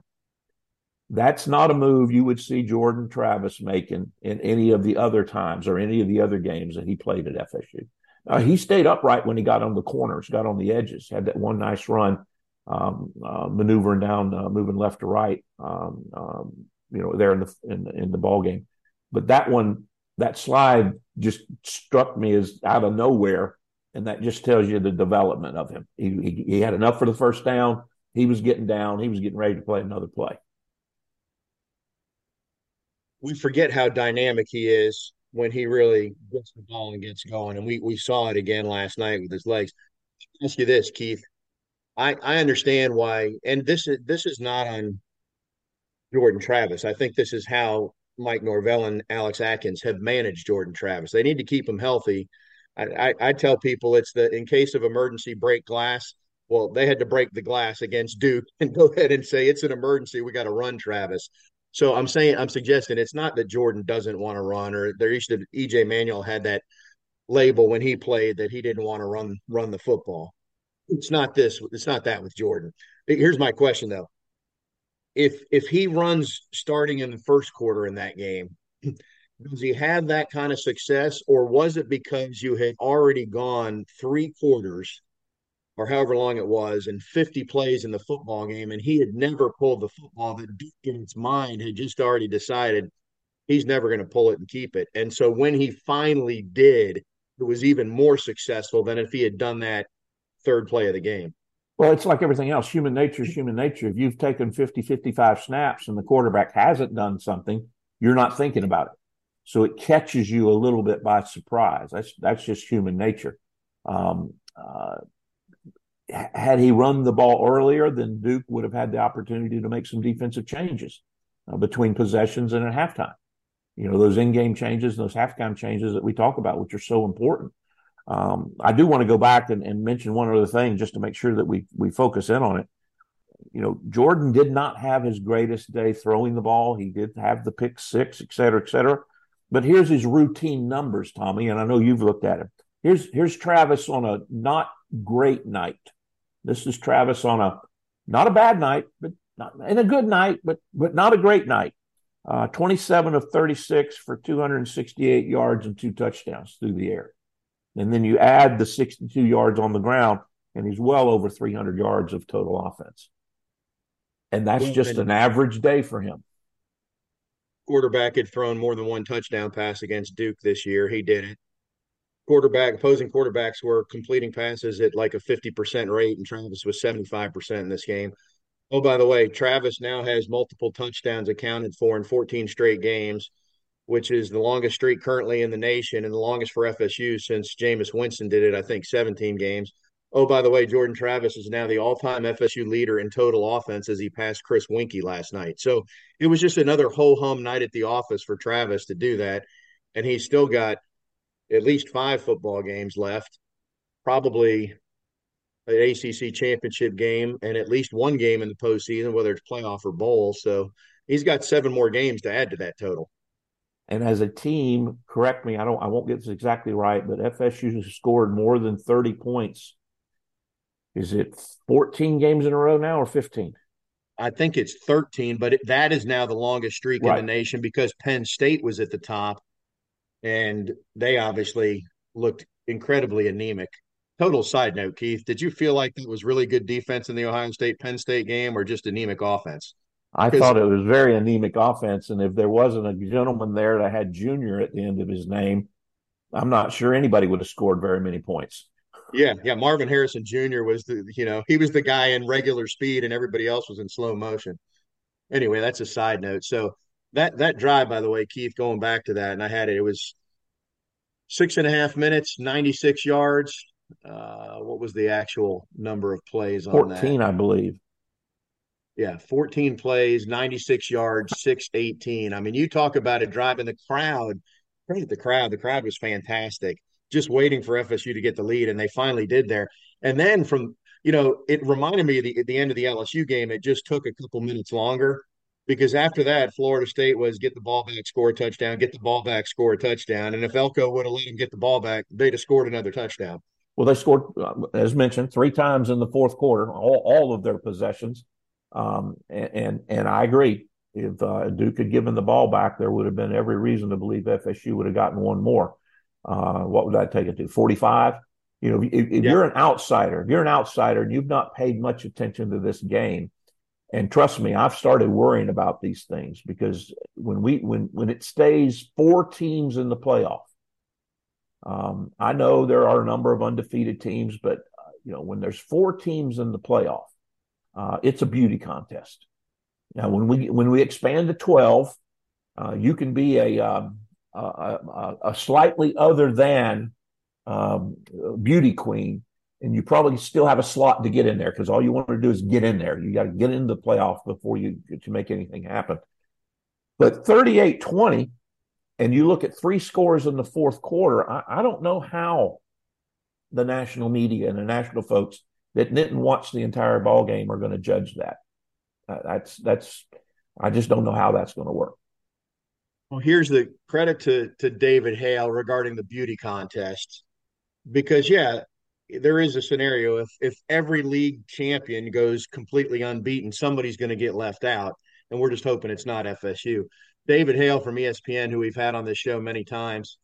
That's not a move you would see Jordan Travis making in any of the other times or any of the other games that he played at FSU. Uh, he stayed upright when he got on the corners, got on the edges, had that one nice run, um, uh, maneuvering down, uh, moving left to right, um, um, you know, there in the in, in the ball game. But that one, that slide just struck me as out of nowhere, and that just tells you the development of him. He, he, he had enough for the first down. He was getting down. He was getting ready to play another play. We forget how dynamic he is when he really gets the ball and gets going. And we, we saw it again last night with his legs. ask you this, Keith. I, I understand why, and this is this is not on Jordan Travis. I think this is how Mike Norvell and Alex Atkins have managed Jordan Travis. They need to keep him healthy. I, I, I tell people it's the in case of emergency break glass. Well, they had to break the glass against Duke and go ahead and say it's an emergency. We got to run Travis. So I'm saying I'm suggesting it's not that Jordan doesn't want to run, or there used to EJ Manuel had that label when he played that he didn't want to run run the football. It's not this. It's not that with Jordan. Here's my question though: if if he runs starting in the first quarter in that game, does he have that kind of success, or was it because you had already gone three quarters or however long it was, and 50 plays in the football game, and he had never pulled the football that deep in its mind had just already decided he's never going to pull it and keep it. And so when he finally did, it was even more successful than if he had done that third play of the game. Well, it's like everything else. Human nature is human nature. If you've taken 50, 55 snaps and the quarterback hasn't done something, you're not thinking about it. So it catches you a little bit by surprise. That's that's just human nature. Um, uh, had he run the ball earlier, then Duke would have had the opportunity to make some defensive changes. uh, between possessions and at halftime. You know, those in game changes, and those halftime changes that we talk about, which are so important. Um, I do want to go back and, and, mention one other thing just to make sure that we we focus in on it. You know, Jordan did not have his greatest day throwing the ball. He did have the pick six, et cetera, et cetera. But here's his routine numbers, Tommy, and I know you've looked at it. Here's here's Travis on a not great night. This is Travis on a not a bad night, but not in a good night, but but not a great night. Uh, 27 of 36 for 268 yards and two touchdowns through the air. And then you add the 62 yards on the ground, and he's well over 300 yards of total offense. And that's just an average day for him. Quarterback had thrown more than one touchdown pass against Duke this year. He did it. Quarterback, opposing quarterbacks were completing passes at like a 50% rate, and Travis was 75% in this game. Oh, by the way, Travis now has multiple touchdowns accounted for in 14 straight games which is the longest streak currently in the nation and the longest for FSU since Jameis Winston did it, I think, 17 games. Oh, by the way, Jordan Travis is now the all time FSU leader in total offense as he passed Chris Weinke last night. So it was just another ho hum night at the office for Travis to do that. And he's still got at least five football games left, probably an ACC championship game, and at least one game in the postseason, whether it's playoff or bowl. So he's got seven more games to add to that total. And as a team, correct me, I don't I won't get this exactly right, but FSU has scored more than 30 points. Is it 14 games in a row now or 15? I think it's 13, but it, that is now the longest streak right. in the nation because Penn State was at the top and they obviously looked incredibly anemic. Total side note, Keith, did you feel like that was really good defense in the Ohio State Penn State game or just anemic offense? I thought it was very anemic offense, and if there wasn't a gentleman there that had Junior at the end of his name, I'm not sure anybody would have scored very many points. Yeah, yeah. Marvin Harrison Jr. was the you know he was the guy in regular speed, and everybody else was in slow motion. Anyway, that's a side note. So that that drive, by the way, Keith, going back to that, and I had it. It was six and a half minutes, 96 yards. Uh, what was the actual number of plays on 14, that? 14, I believe. Yeah, 14 plays, 96 yards, 618. I mean, you talk about it driving the crowd. The crowd. The crowd was fantastic. Just waiting for FSU to get the lead, and they finally did there. And then from you know, it reminded me of the, at the end of the LSU game. It just took a couple minutes longer because after that, Florida State was get the ball back, score a touchdown, get the ball back, score a touchdown. And if Elko would have let him get the ball back, they'd have scored another touchdown. Well, they scored, uh, as mentioned, three times in the fourth quarter, all, all of their possessions. Um, and, and, and I agree. If uh, Duke had given the ball back, there would have been every reason to believe FSU would have gotten one more. Uh, what would that take it to? Forty five. You know, if, if yeah. you're an outsider, if you're an outsider and you've not paid much attention to this game, and trust me, I've started worrying about these things because when we when when it stays four teams in the playoff, um, I know there are a number of undefeated teams, but uh, you know when there's four teams in the playoff, uh, it's a beauty contest. Now, when we when we expand to twelve, uh, you can be a, um, a, a, a slightly other than um, beauty queen, and you probably still have a slot to get in there because all you want to do is get in there. You got to get into the playoff before you to make anything happen. But 38-20, and you look at three scores in the fourth quarter, I, I don't know how the national media and the national folks that didn't watch the entire ball game are going to judge that. Uh, that's that's I just don't know how that's going to work. Well, here's the credit to to David Hale regarding the beauty contest, because yeah, there is a scenario if if every league champion goes completely unbeaten, somebody's going to get left out, and we're just hoping it's not FSU. David Hale from ESPN, who we've had on this show many times,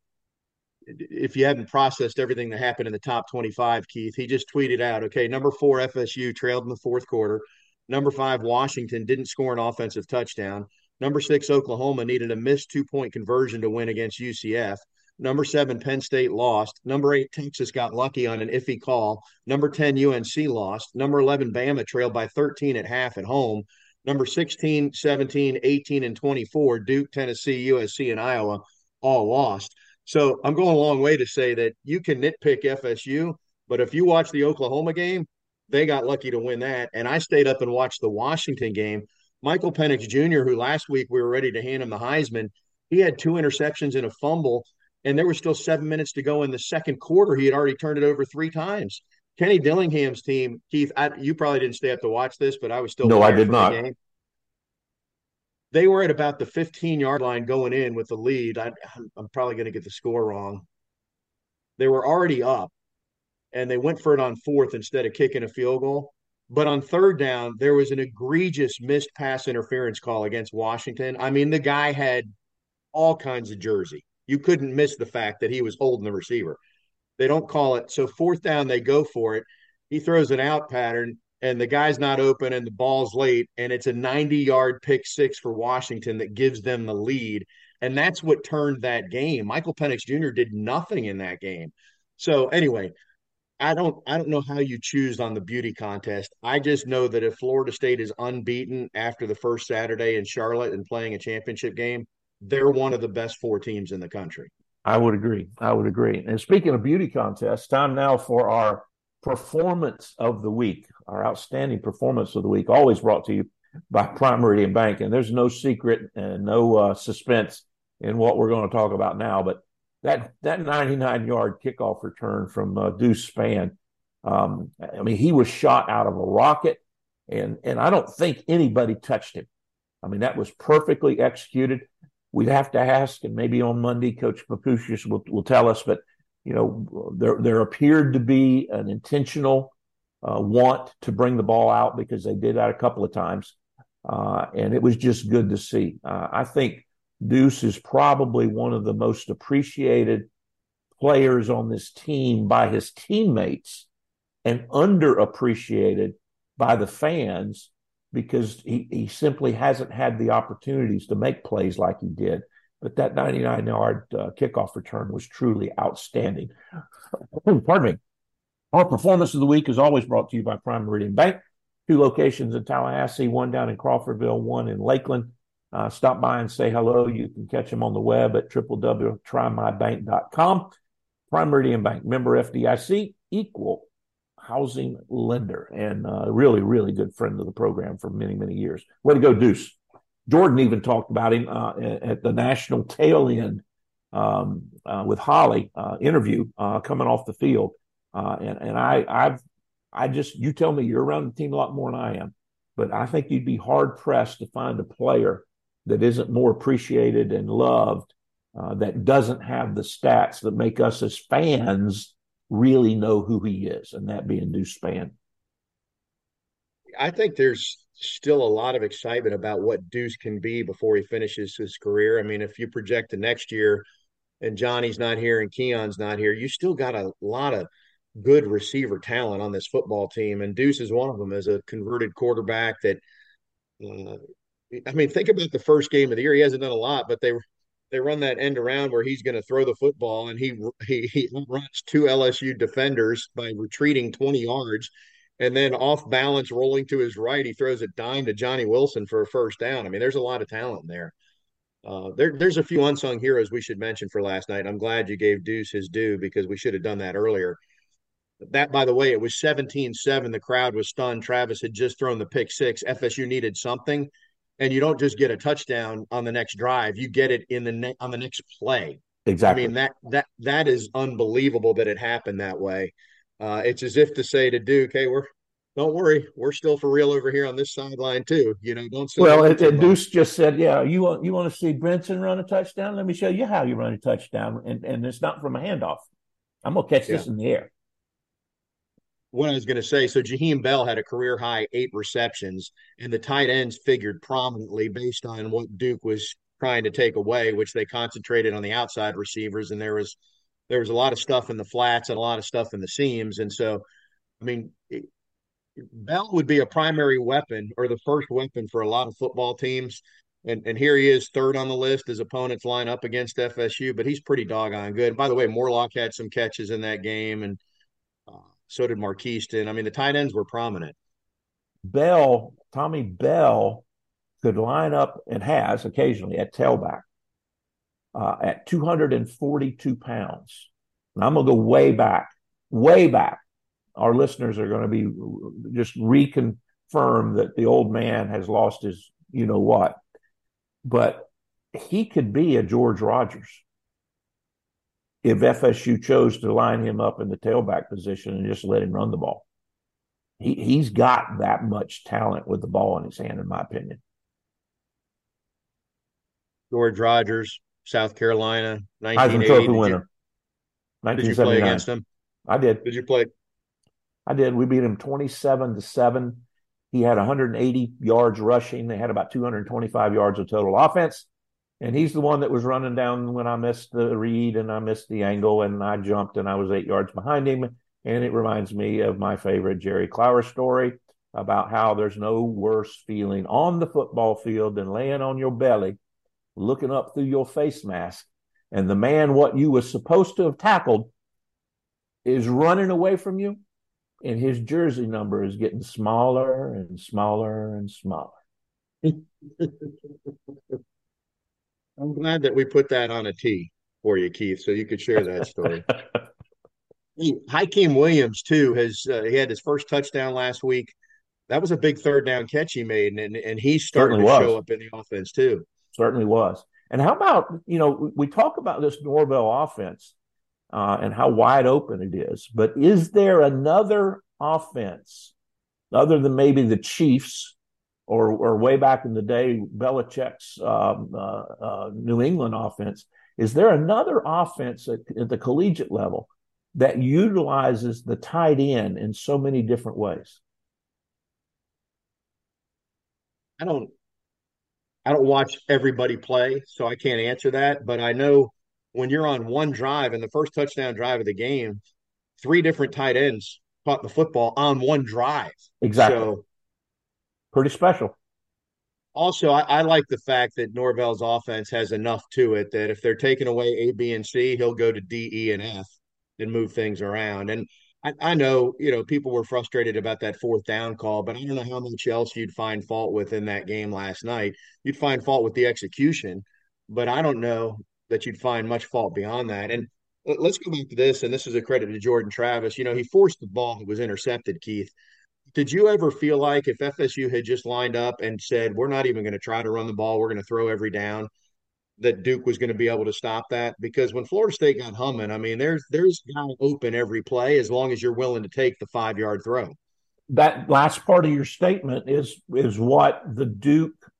if you hadn't processed everything that happened in the top 25, Keith, he just tweeted out, okay, number four, FSU trailed in the fourth quarter. Number five, Washington didn't score an offensive touchdown. Number six, Oklahoma needed a missed two point conversion to win against UCF. Number seven, Penn State lost. Number eight, Texas got lucky on an iffy call. Number 10, UNC lost. Number 11, Bama trailed by 13 at half at home. Number 16, 17, 18, and 24, Duke, Tennessee, USC, and Iowa all lost. So I'm going a long way to say that you can nitpick FSU, but if you watch the Oklahoma game, they got lucky to win that. And I stayed up and watched the Washington game. Michael Penix Jr., who last week we were ready to hand him the Heisman, he had two interceptions and a fumble, and there was still seven minutes to go in the second quarter. He had already turned it over three times. Kenny Dillingham's team, Keith, I, you probably didn't stay up to watch this, but I was still no, I did not. The they were at about the 15 yard line going in with the lead. I, I'm probably going to get the score wrong. They were already up, and they went for it on fourth instead of kicking a field goal. But on third down, there was an egregious missed pass interference call against Washington. I mean, the guy had all kinds of jersey. You couldn't miss the fact that he was holding the receiver. They don't call it. So fourth down, they go for it. He throws an out pattern, and the guy's not open, and the ball's late, and it's a 90 yard pick six for Washington that gives them the lead. And that's what turned that game. Michael Penix Jr. did nothing in that game. So anyway, I don't I don't know how you choose on the beauty contest. I just know that if Florida State is unbeaten after the first Saturday in Charlotte and playing a championship game, they're one of the best four teams in the country. I would agree. I would agree. And speaking of beauty contests, time now for our performance of the week, our outstanding performance of the week, always brought to you by Prime Meridian Bank. And there's no secret and no uh, suspense in what we're going to talk about now. But that that 99 yard kickoff return from uh, Deuce Spann, um, I mean, he was shot out of a rocket, and and I don't think anybody touched him. I mean, that was perfectly executed. We'd have to ask, and maybe on Monday, Coach Papuchis will, will tell us. But you know, there there appeared to be an intentional uh, want to bring the ball out because they did that a couple of times, uh, and it was just good to see. Uh, I think Deuce is probably one of the most appreciated players on this team by his teammates and underappreciated by the fans because he, he simply hasn't had the opportunities to make plays like he did. But that 99 yard uh, kickoff return was truly outstanding. Pardon me. Our performance of the week is always brought to you by Prime Meridian Bank. Two locations in Tallahassee, one down in Crawfordville, one in Lakeland. Uh, stop by and say hello. You can catch them on the web at www.trymybank.com. Prime Meridian Bank, member FDIC, equal housing lender, and uh, really, really good friend of the program for many, many years. Way to go, Deuce. Jordan even talked about him uh, at the national tail end um, uh, with Holly uh, interview uh, coming off the field. And and I I've I just you tell me you're around the team a lot more than I am, but I think you'd be hard pressed to find a player that isn't more appreciated and loved uh, that doesn't have the stats that make us as fans really know who he is, and that being Deuce Spann. I think there's still a lot of excitement about what Deuce can be before he finishes his career. I mean, if you project the next year and Johnny's not here and Keon's not here, you still got a lot of good receiver talent on this football team. And Deuce is one of them as a converted quarterback that, uh, I mean, think about the first game of the year. He hasn't done a lot, but they they run that end around where he's going to throw the football and he he he runs two LSU defenders by retreating 20 yards and then off balance rolling to his right he throws a dime to Johnny Wilson for a first down. I mean there's a lot of talent there. Uh, there there's a few unsung heroes we should mention for last night. I'm glad you gave Deuce his due because we should have done that earlier. That by the way, it was 17-7 the crowd was stunned. Travis had just thrown the pick 6. FSU needed something and you don't just get a touchdown on the next drive you get it in the ne- on the next play. Exactly. i mean that that that is unbelievable that it happened that way. Uh, it's as if to say to duke hey we're don't worry we're still for real over here on this sideline too you know don't well and, and deuce just said yeah you want you want to see brinson run a touchdown? Let me show you how you run a touchdown and and it's not from a handoff. I'm gonna catch yeah. this in the air what I was going to say. So Jaheim Bell had a career high eight receptions, and the tight ends figured prominently based on what Duke was trying to take away, which they concentrated on the outside receivers, and there was there was a lot of stuff in the flats and a lot of stuff in the seams, and so I mean. It, Bell would be a primary weapon or the first weapon for a lot of football teams. And, and here he is third on the list as opponents line up against FSU, but he's pretty doggone good. By the way, Morlock had some catches in that game, and so did Markeston. I mean, the tight ends were prominent. Bell, Tommy Bell, could line up and has occasionally at tailback uh, at 242 pounds. And I'm going to go way back, way back. Our listeners are going to be just reconfirm that the old man has lost his you know what. But he could be a George Rogers if FSU chose to line him up in the tailback position and just let him run the ball. He, he's got that much talent with the ball in his hand, in my opinion. George Rogers, South Carolina, 1980. Heisman Trophy winner. You, did you play against him? I did. Did you play? I did. We beat him 27 to 7. He had 180 yards rushing. They had about 225 yards of total offense. And he's the one that was running down when I missed the read and I missed the angle and I jumped and I was eight yards behind him. And it reminds me of my favorite Jerry Clower story about how there's no worse feeling on the football field than laying on your belly, looking up through your face mask, and the man what you was supposed to have tackled is running away from you, and his jersey number is getting smaller and smaller and smaller. I'm glad that we put that on a tee for you, Keith, so you could share that story. hey, Hykeem Williams too has uh, he had his first touchdown last week. That was a big third down catch he made, and and he's starting Certainly to was. show up in the offense too. Certainly was. And how about you know we talk about this Norvell offense uh, and how wide open it is, but is there another offense other than maybe the Chiefs or, or way back in the day, Belichick's um, uh, uh, New England offense. Is there another offense at, at, the collegiate level that utilizes the tight end in so many different ways? I don't. I don't watch everybody play, so I can't answer that. But I know when you're on one drive and the first touchdown drive of the game, three different tight ends caught the football on one drive. Exactly. So pretty special. Also, I, I, like the fact that Norvell's offense has enough to it that if they're taking away A, B, and C, he'll go to D, E, and F and move things around. And I, I know, you know, people were frustrated about that fourth down call, but I don't know how much else you'd find fault with in that game last night. You'd find fault with the execution, but I don't know that you'd find much fault beyond that. And let's go back to this, and this is a credit to Jordan Travis. You know, he forced the ball that was intercepted, Keith did you ever feel like if FSU had just lined up and said, we're not even going to try to run the ball, we're going to throw every down, that Duke was going to be able to stop that? Because when Florida State got humming, I mean, there's there's guy open every play as long as you're willing to take the five yard throw. That last part of your statement is is what the Duke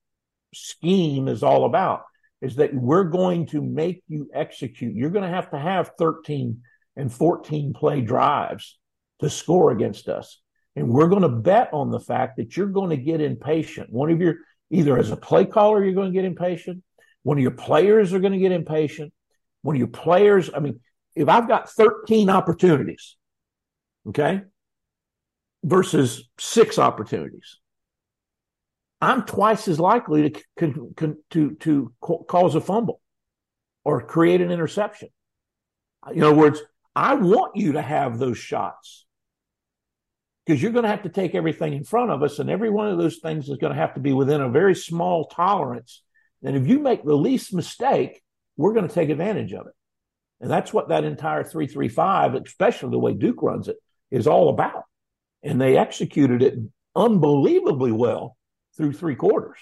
scheme is all about. Is that we're going to make you execute. You're going to have to have 13 and 14 play drives to score against us. And we're going to bet on the fact that you're going to get impatient. One of your, either as a play caller, you're going to get impatient. One of your players are going to get impatient. One of your players, I mean, if I've got 13 opportunities, okay, versus six opportunities, I'm twice as likely to, to, to cause a fumble or create an interception. In other words, I want you to have those shots because you're going to have to take everything in front of us, and every one of those things is going to have to be within a very small tolerance. And if you make the least mistake, we're going to take advantage of it. And that's what that entire 335, especially the way Duke runs it, is all about. And they executed it unbelievably well through three quarters.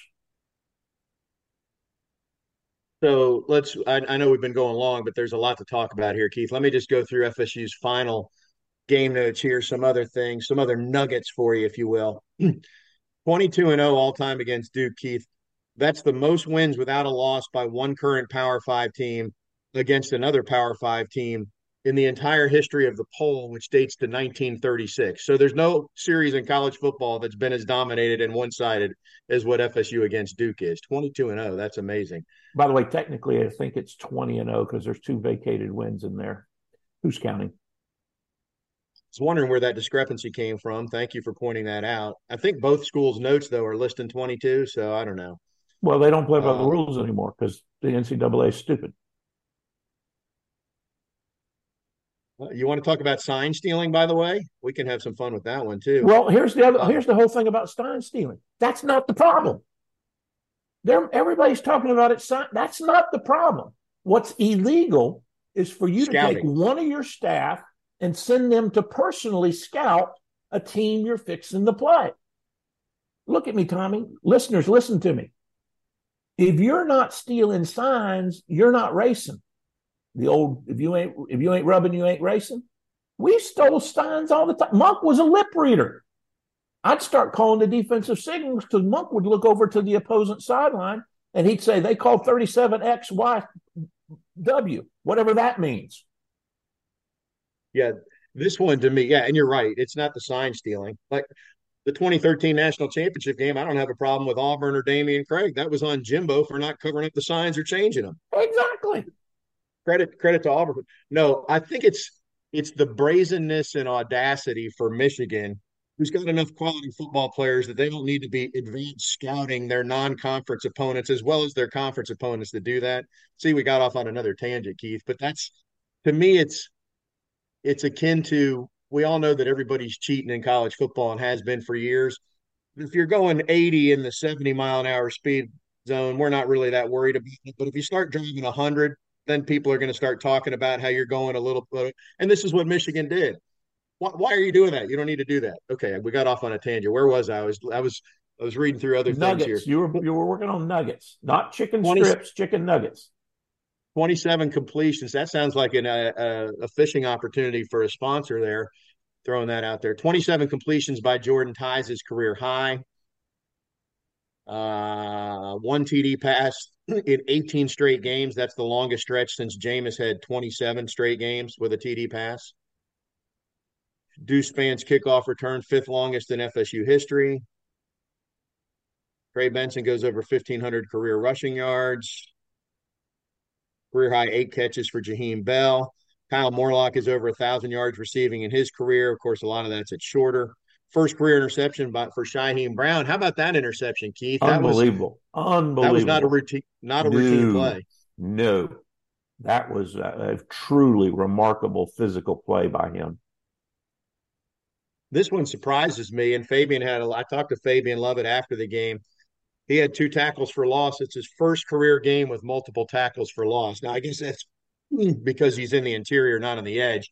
So let's, I, I, know we've been going long, but there's a lot to talk about here, Keith. Let me just go through FSU's final game notes here, some other things, some other nuggets for you, if you will. 22 and 0 all time against Duke, Keith. That's the most wins without a loss by one current Power Five team against another Power Five team in the entire history of the poll, which dates to 1936. So there's no series in college football that's been as dominated and one sided as what FSU against Duke is. 22 and 0. That's amazing. By the way, technically, I think it's 20 and 0 because there's two vacated wins in there. Who's counting? Was wondering where that discrepancy came from. Thank you for pointing that out. I think both schools' notes though are listing 22, so I don't know. Well, they don't play by the um, rules anymore because the NCAA is stupid. You want to talk about sign stealing, by the way? We can have some fun with that one too. Well, here's the other. Here's the whole thing about sign stealing. That's not the problem. There, everybody's talking about it. That's not the problem. What's illegal is for you Scouting. to take one of your staff and send them to personally scout a team you're fixing to play. Look at me, Tommy. Listeners, listen to me. If you're not stealing signs, you're not racing. The old if you ain't if you ain't rubbing, you ain't racing. We stole signs all the time. Monk was a lip reader. I'd start calling the defensive signals because Monk would look over to the opposing sideline and he'd say they called 37XYW, whatever that means. Yeah, this one to me, yeah, and you're right. It's not the sign stealing. Like the 2013 national championship game, I don't have a problem with Auburn or Dameyune Craig. That was on Jimbo for not covering up the signs or changing them. Exactly. Credit credit to Auburn. No, I think it's it's the brazenness and audacity for Michigan, who's got enough quality football players that they don't need to be advanced scouting their non-conference opponents as well as their conference opponents to do that. See, we got off on another tangent, Keith, but that's to me, it's it's akin to we all know that everybody's cheating in college football and has been for years. If you're going 80 in the 70 mile an hour speed zone, we're not really that worried about it. But if you start driving 100, then people are going to start talking about how you're going a little bit. And this is what Michigan did. Why, why, are you doing that? You don't need to do that. Okay, we got off on a tangent. Where was I? I was I was I was reading through other nuggets. things here. You were you were working on nuggets, not chicken 20, strips, chicken nuggets. 27 completions. That sounds like an, a, uh, uh, a fishing opportunity for a sponsor there. Throwing that out there. 27 completions by Jordan ties his career high. Uh, one TD pass in 18 straight games. That's the longest stretch since Jameis had 27 straight games with a TD pass. Deuce Spann's kickoff return, fifth longest in FSU history. Trey Benson goes over 1,500 career rushing yards. Career high eight catches for Jaheim Bell. Kyle Morlock is over a thousand yards receiving in his career. Of course, a lot of that's at shorter. First career interception by, for Shyheim Brown. How about that interception, Keith? That Unbelievable. Was, Unbelievable. That was not a routine, not a no, routine play. No, that was a, a truly remarkable physical play by him. This one surprises me. And Fabian had a, I talked to Fabian Lovett after the game he had two tackles for loss. It's his first career game with multiple tackles for loss. Now, I guess that's because he's in the interior, not on the edge.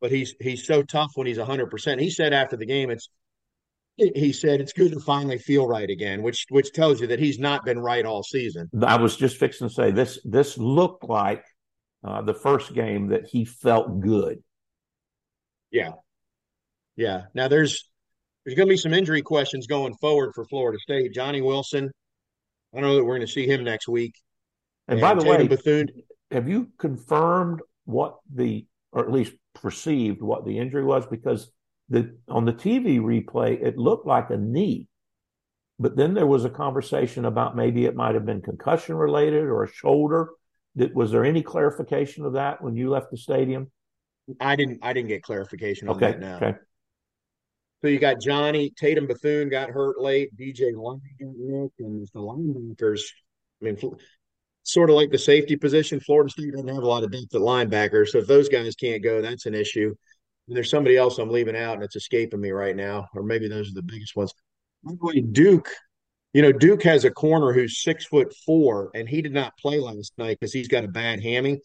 But he's he's so tough when he's 100%. He said after the game, it's he said it's good to finally feel right again, which which tells you that he's not been right all season. I was just fixing to say this. This looked like uh, the first game that he felt good. Yeah, yeah. Now there's there's going to be some injury questions going forward for Florida State. Johnny Wilson, I don't know that we're going to see him next week. And, and by the Tatum way, Bethune, have you confirmed what the, or at least perceived what the injury was? Because the on the TV replay, it looked like a knee, but then there was a conversation about maybe it might have been concussion related or a shoulder. Did, was there any clarification of that when you left the stadium? I didn't. I didn't get clarification on okay, that now. Okay. So you got Johnny Tatum Bethune got hurt late. DJ Lundy and the linebackers. I mean, sort of like the safety position. Florida State doesn't have a lot of depth at linebacker, so if those guys can't go, that's an issue. And there's somebody else I'm leaving out, and it's escaping me right now, or maybe those are the biggest ones. Duke. You know, Duke has a corner who's six foot four, and he did not play last night because he's got a bad hammy,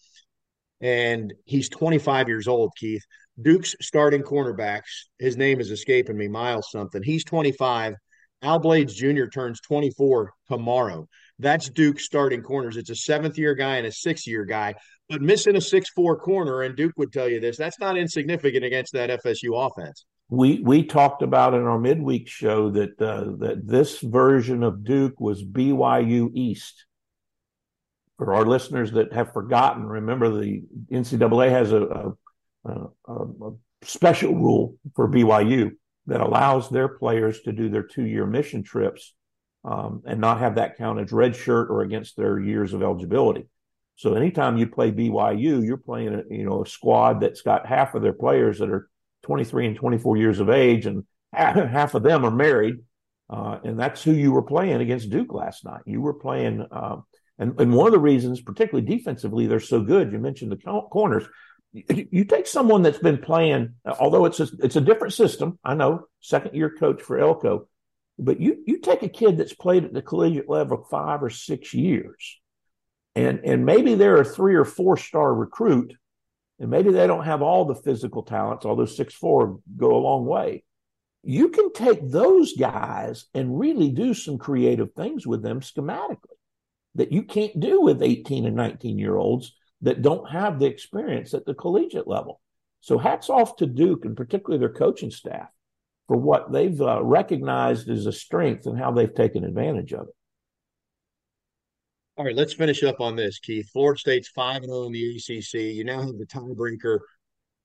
and he's 25 years old. Keith, Duke's starting cornerbacks, his name is escaping me, Miles something. He's 25. Al Blades Jr. turns 24 tomorrow. That's Duke's starting corners. It's a seventh year guy and a six year guy, but missing a six four corner, and Duke would tell you this, that's not insignificant against that FSU offense. We we talked about in our midweek show that uh, that this version of Duke was BYU East. For our listeners that have forgotten, remember the NCAA has a, a uh, a, special rule for BYU that allows their players to do their two year mission trips um, and not have that count as red shirt or against their years of eligibility. So anytime you play BYU, you're playing a, you know a squad that's got half of their players that are 23 and 24 years of age, and half of them are married, uh, and that's who you were playing against Duke last night. You were playing, uh, and and one of the reasons, particularly defensively, they're so good. You mentioned the corners you take someone that's been playing, although it's a, it's a different system. I know, second year coach for Elko, but you you take a kid that's played at the collegiate level five or six years, and and maybe they're a three or four star recruit, and maybe they don't have all the physical talents, although six four go a long way. You can take those guys and really do some creative things with them schematically. that you can't do with 18 and 19 year olds that don't have the experience at the collegiate level. So hats off to Duke and particularly their coaching staff for what they've uh, recognized as a strength and how they've taken advantage of it. All right, let's finish up on this, Keith. Florida State's five and zero oh in the ACC. You now have the tiebreaker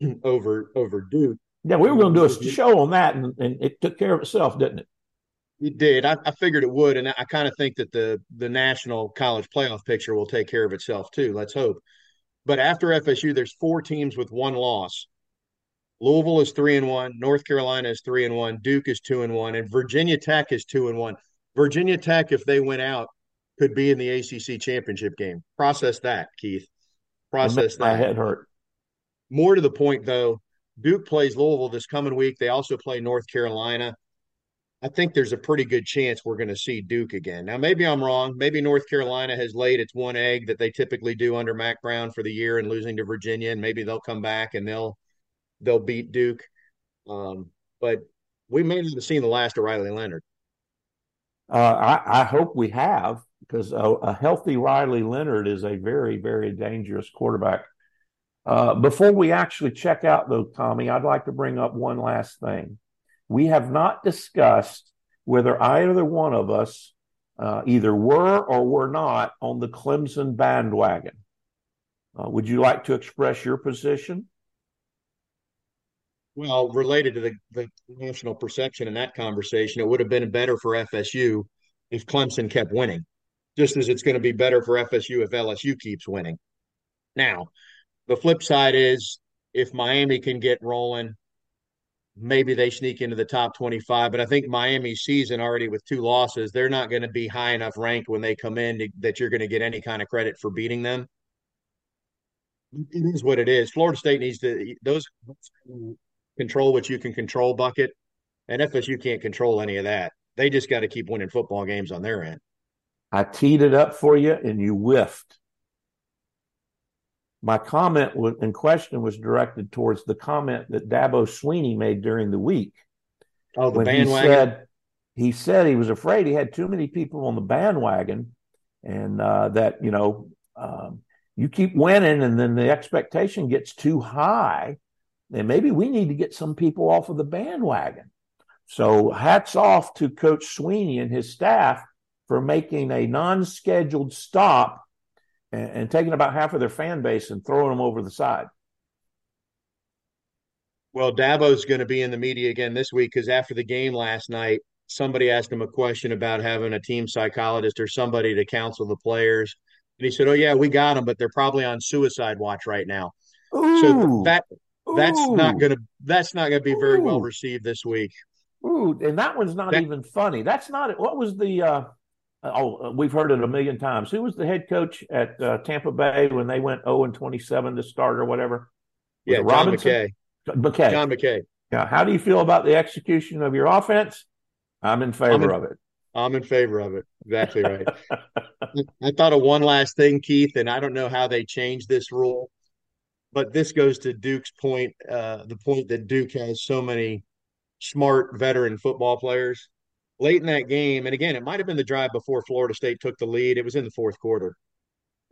over over Duke. Yeah, we were going to do a show on that, and, and it took care of itself, didn't it? It did. I, I figured it would, and I, I kind of think that the the national college playoff picture will take care of itself too. Let's hope. But after FSU, there's four teams with one loss. Louisville is three and one. North Carolina is three and one. Duke is two and one, and Virginia Tech is two and one. Virginia Tech, if they went out, could be in the ACC championship game. Process that, Keith. Process that. My head hurt. More to the point, though, Duke plays Louisville this coming week. They also play North Carolina. I think there's a pretty good chance we're going to see Duke again. Now, maybe I'm wrong. Maybe North Carolina has laid its one egg that they typically do under Mack Brown for the year and losing to Virginia, and maybe they'll come back and they'll they'll beat Duke. Um, but we may not have seen the last of Riley Leonard. Uh, I, I, hope we have because a, a, healthy Riley Leonard is a very, very dangerous quarterback. Uh, before we actually check out, though, Tommy, I'd like to bring up one last thing we have not discussed whether either one of us uh, either were or were not on the Clemson bandwagon. Uh, would you like to express your position? Well, related to the, the national perception in that conversation, it would have been better for FSU if Clemson kept winning, just as it's going to be better for FSU if LSU keeps winning. Now, the flip side is if Miami can get rolling maybe they sneak into the top 25. But I think Miami's season already with two losses, they're not going to be high enough ranked when they come in to, that you're going to get any kind of credit for beating them. It is what it is. Florida State needs to those control what you can control bucket, and FSU can't control any of that. They just got to keep winning football games on their end. I teed it up for you, and you whiffed my comment in question was directed towards the comment that Dabo Swinney made during the week. Oh, the bandwagon. He said, he said he was afraid he had too many people on the bandwagon, and uh, that you know um, you keep winning, and then the expectation gets too high, and maybe we need to get some people off of the bandwagon. So hats off to Coach Swinney and his staff for making a non-scheduled stop and, and taking about half of their fan base and throwing them over the side. Well, Dabo's going to be in the media again this week because after the game last night, somebody asked him a question about having a team psychologist or somebody to counsel the players. And he said, Oh, yeah, we got them, but they're probably on suicide watch right now. Ooh, so that that's ooh, not gonna that's not gonna be very ooh, well received this week. Ooh, and that one's not that, even funny. That's not what was the uh oh, we've heard it a million times. Who was the head coach at uh, Tampa Bay when they went 0 and 27 to start or whatever? Was yeah, John Robinson? McKay. McKay. John McKay. Yeah. How do you feel about the execution of your offense? I'm in favor I'm in, of it. I'm in favor of it. Exactly right. I thought of one last thing, Keith, and I don't know how they changed this rule, but this goes to Duke's point, uh, the point that Duke has so many smart veteran football players late in that game, and again, it might have been the drive before Florida State took the lead. It was in the fourth quarter.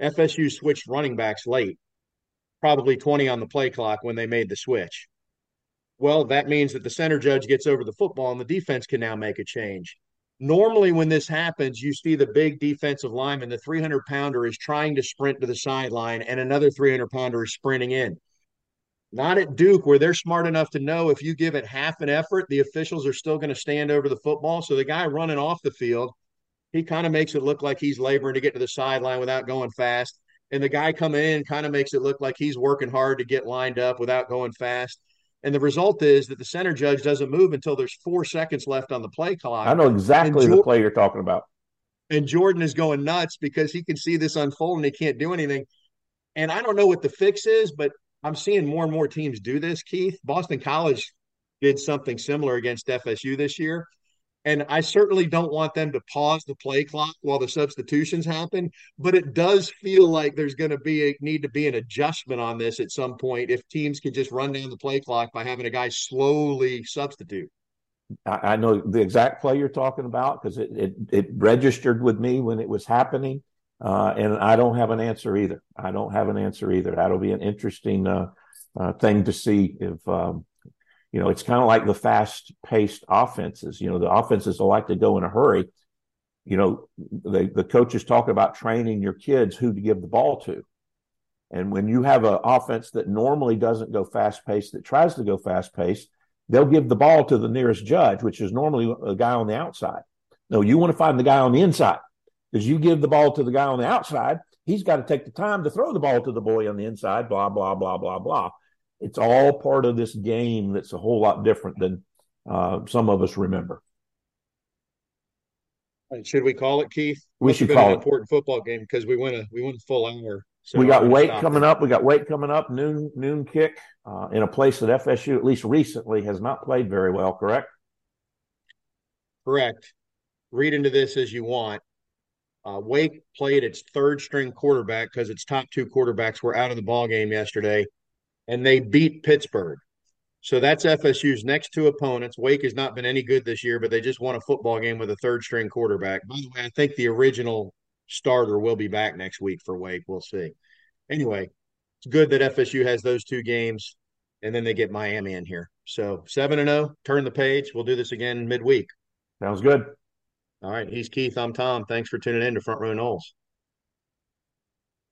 FSU switched running backs late, probably 20 on the play clock when they made the switch. Well, that means that the center judge gets over the football and the defense can now make a change. Normally, when this happens, you see the big defensive lineman, the 300 pounder, is trying to sprint to the sideline, and another 300 pounder is sprinting in. Not at Duke, where they're smart enough to know if you give it half an effort, the officials are still going to stand over the football. So the guy running off the field, he kind of makes it look like he's laboring to get to the sideline without going fast. And the guy coming in kind of makes it look like he's working hard to get lined up without going fast. And the result is that the center judge doesn't move until there's four seconds left on the play clock. I know exactly the play you're talking about. And Jordan is going nuts because he can see this unfold and he can't do anything. And I don't know what the fix is, but I'm seeing more and more teams do this, Keith. Boston College did something similar against FSU this year. And I certainly don't want them to pause the play clock while the substitutions happen, but it does feel like there's going to be a need to be an adjustment on this at some point if teams can just run down the play clock by having a guy slowly substitute. I, know the exact play you're talking about because it, it, it registered with me when it was happening. Uh, and I don't have an answer either. I don't have an answer either. That'll be an interesting uh, uh, thing to see if, um, you know, it's kind of like the fast paced offenses. You know, the offenses like to go in a hurry. You know, the, the coaches talk about training your kids who to give the ball to. And when you have an offense that normally doesn't go fast paced, that tries to go fast paced, they'll give the ball to the nearest judge, which is normally a guy on the outside. No, you want to find the guy on the inside because you give the ball to the guy on the outside. He's got to take the time to throw the ball to the boy on the inside, blah, blah, blah, blah, blah. It's all part of this game that's a whole lot different than uh, some of us remember. Should we call it, Keith? We Must should call an it. important football game because we went a we went a full hour. So we got Wake coming it. up. We got Wake coming up. Noon noon kick uh, in a place that FSU, at least recently, has not played very well. Correct? Correct. Read into this as you want. Uh, Wake played its third string quarterback because its top two quarterbacks were out of the ball game yesterday, and they beat Pittsburgh. So that's FSU's next two opponents. Wake has not been any good this year, but they just won a football game with a third string quarterback. By the way, I think the original starter will be back next week for Wake. We'll see. Anyway, it's good that FSU has those two games, and then they get Miami in here. So seven and zero. Turn the page. We'll do this again midweek. Sounds good. All right. He's Keith. I'm Tom. Thanks for tuning in to Front Row Noles.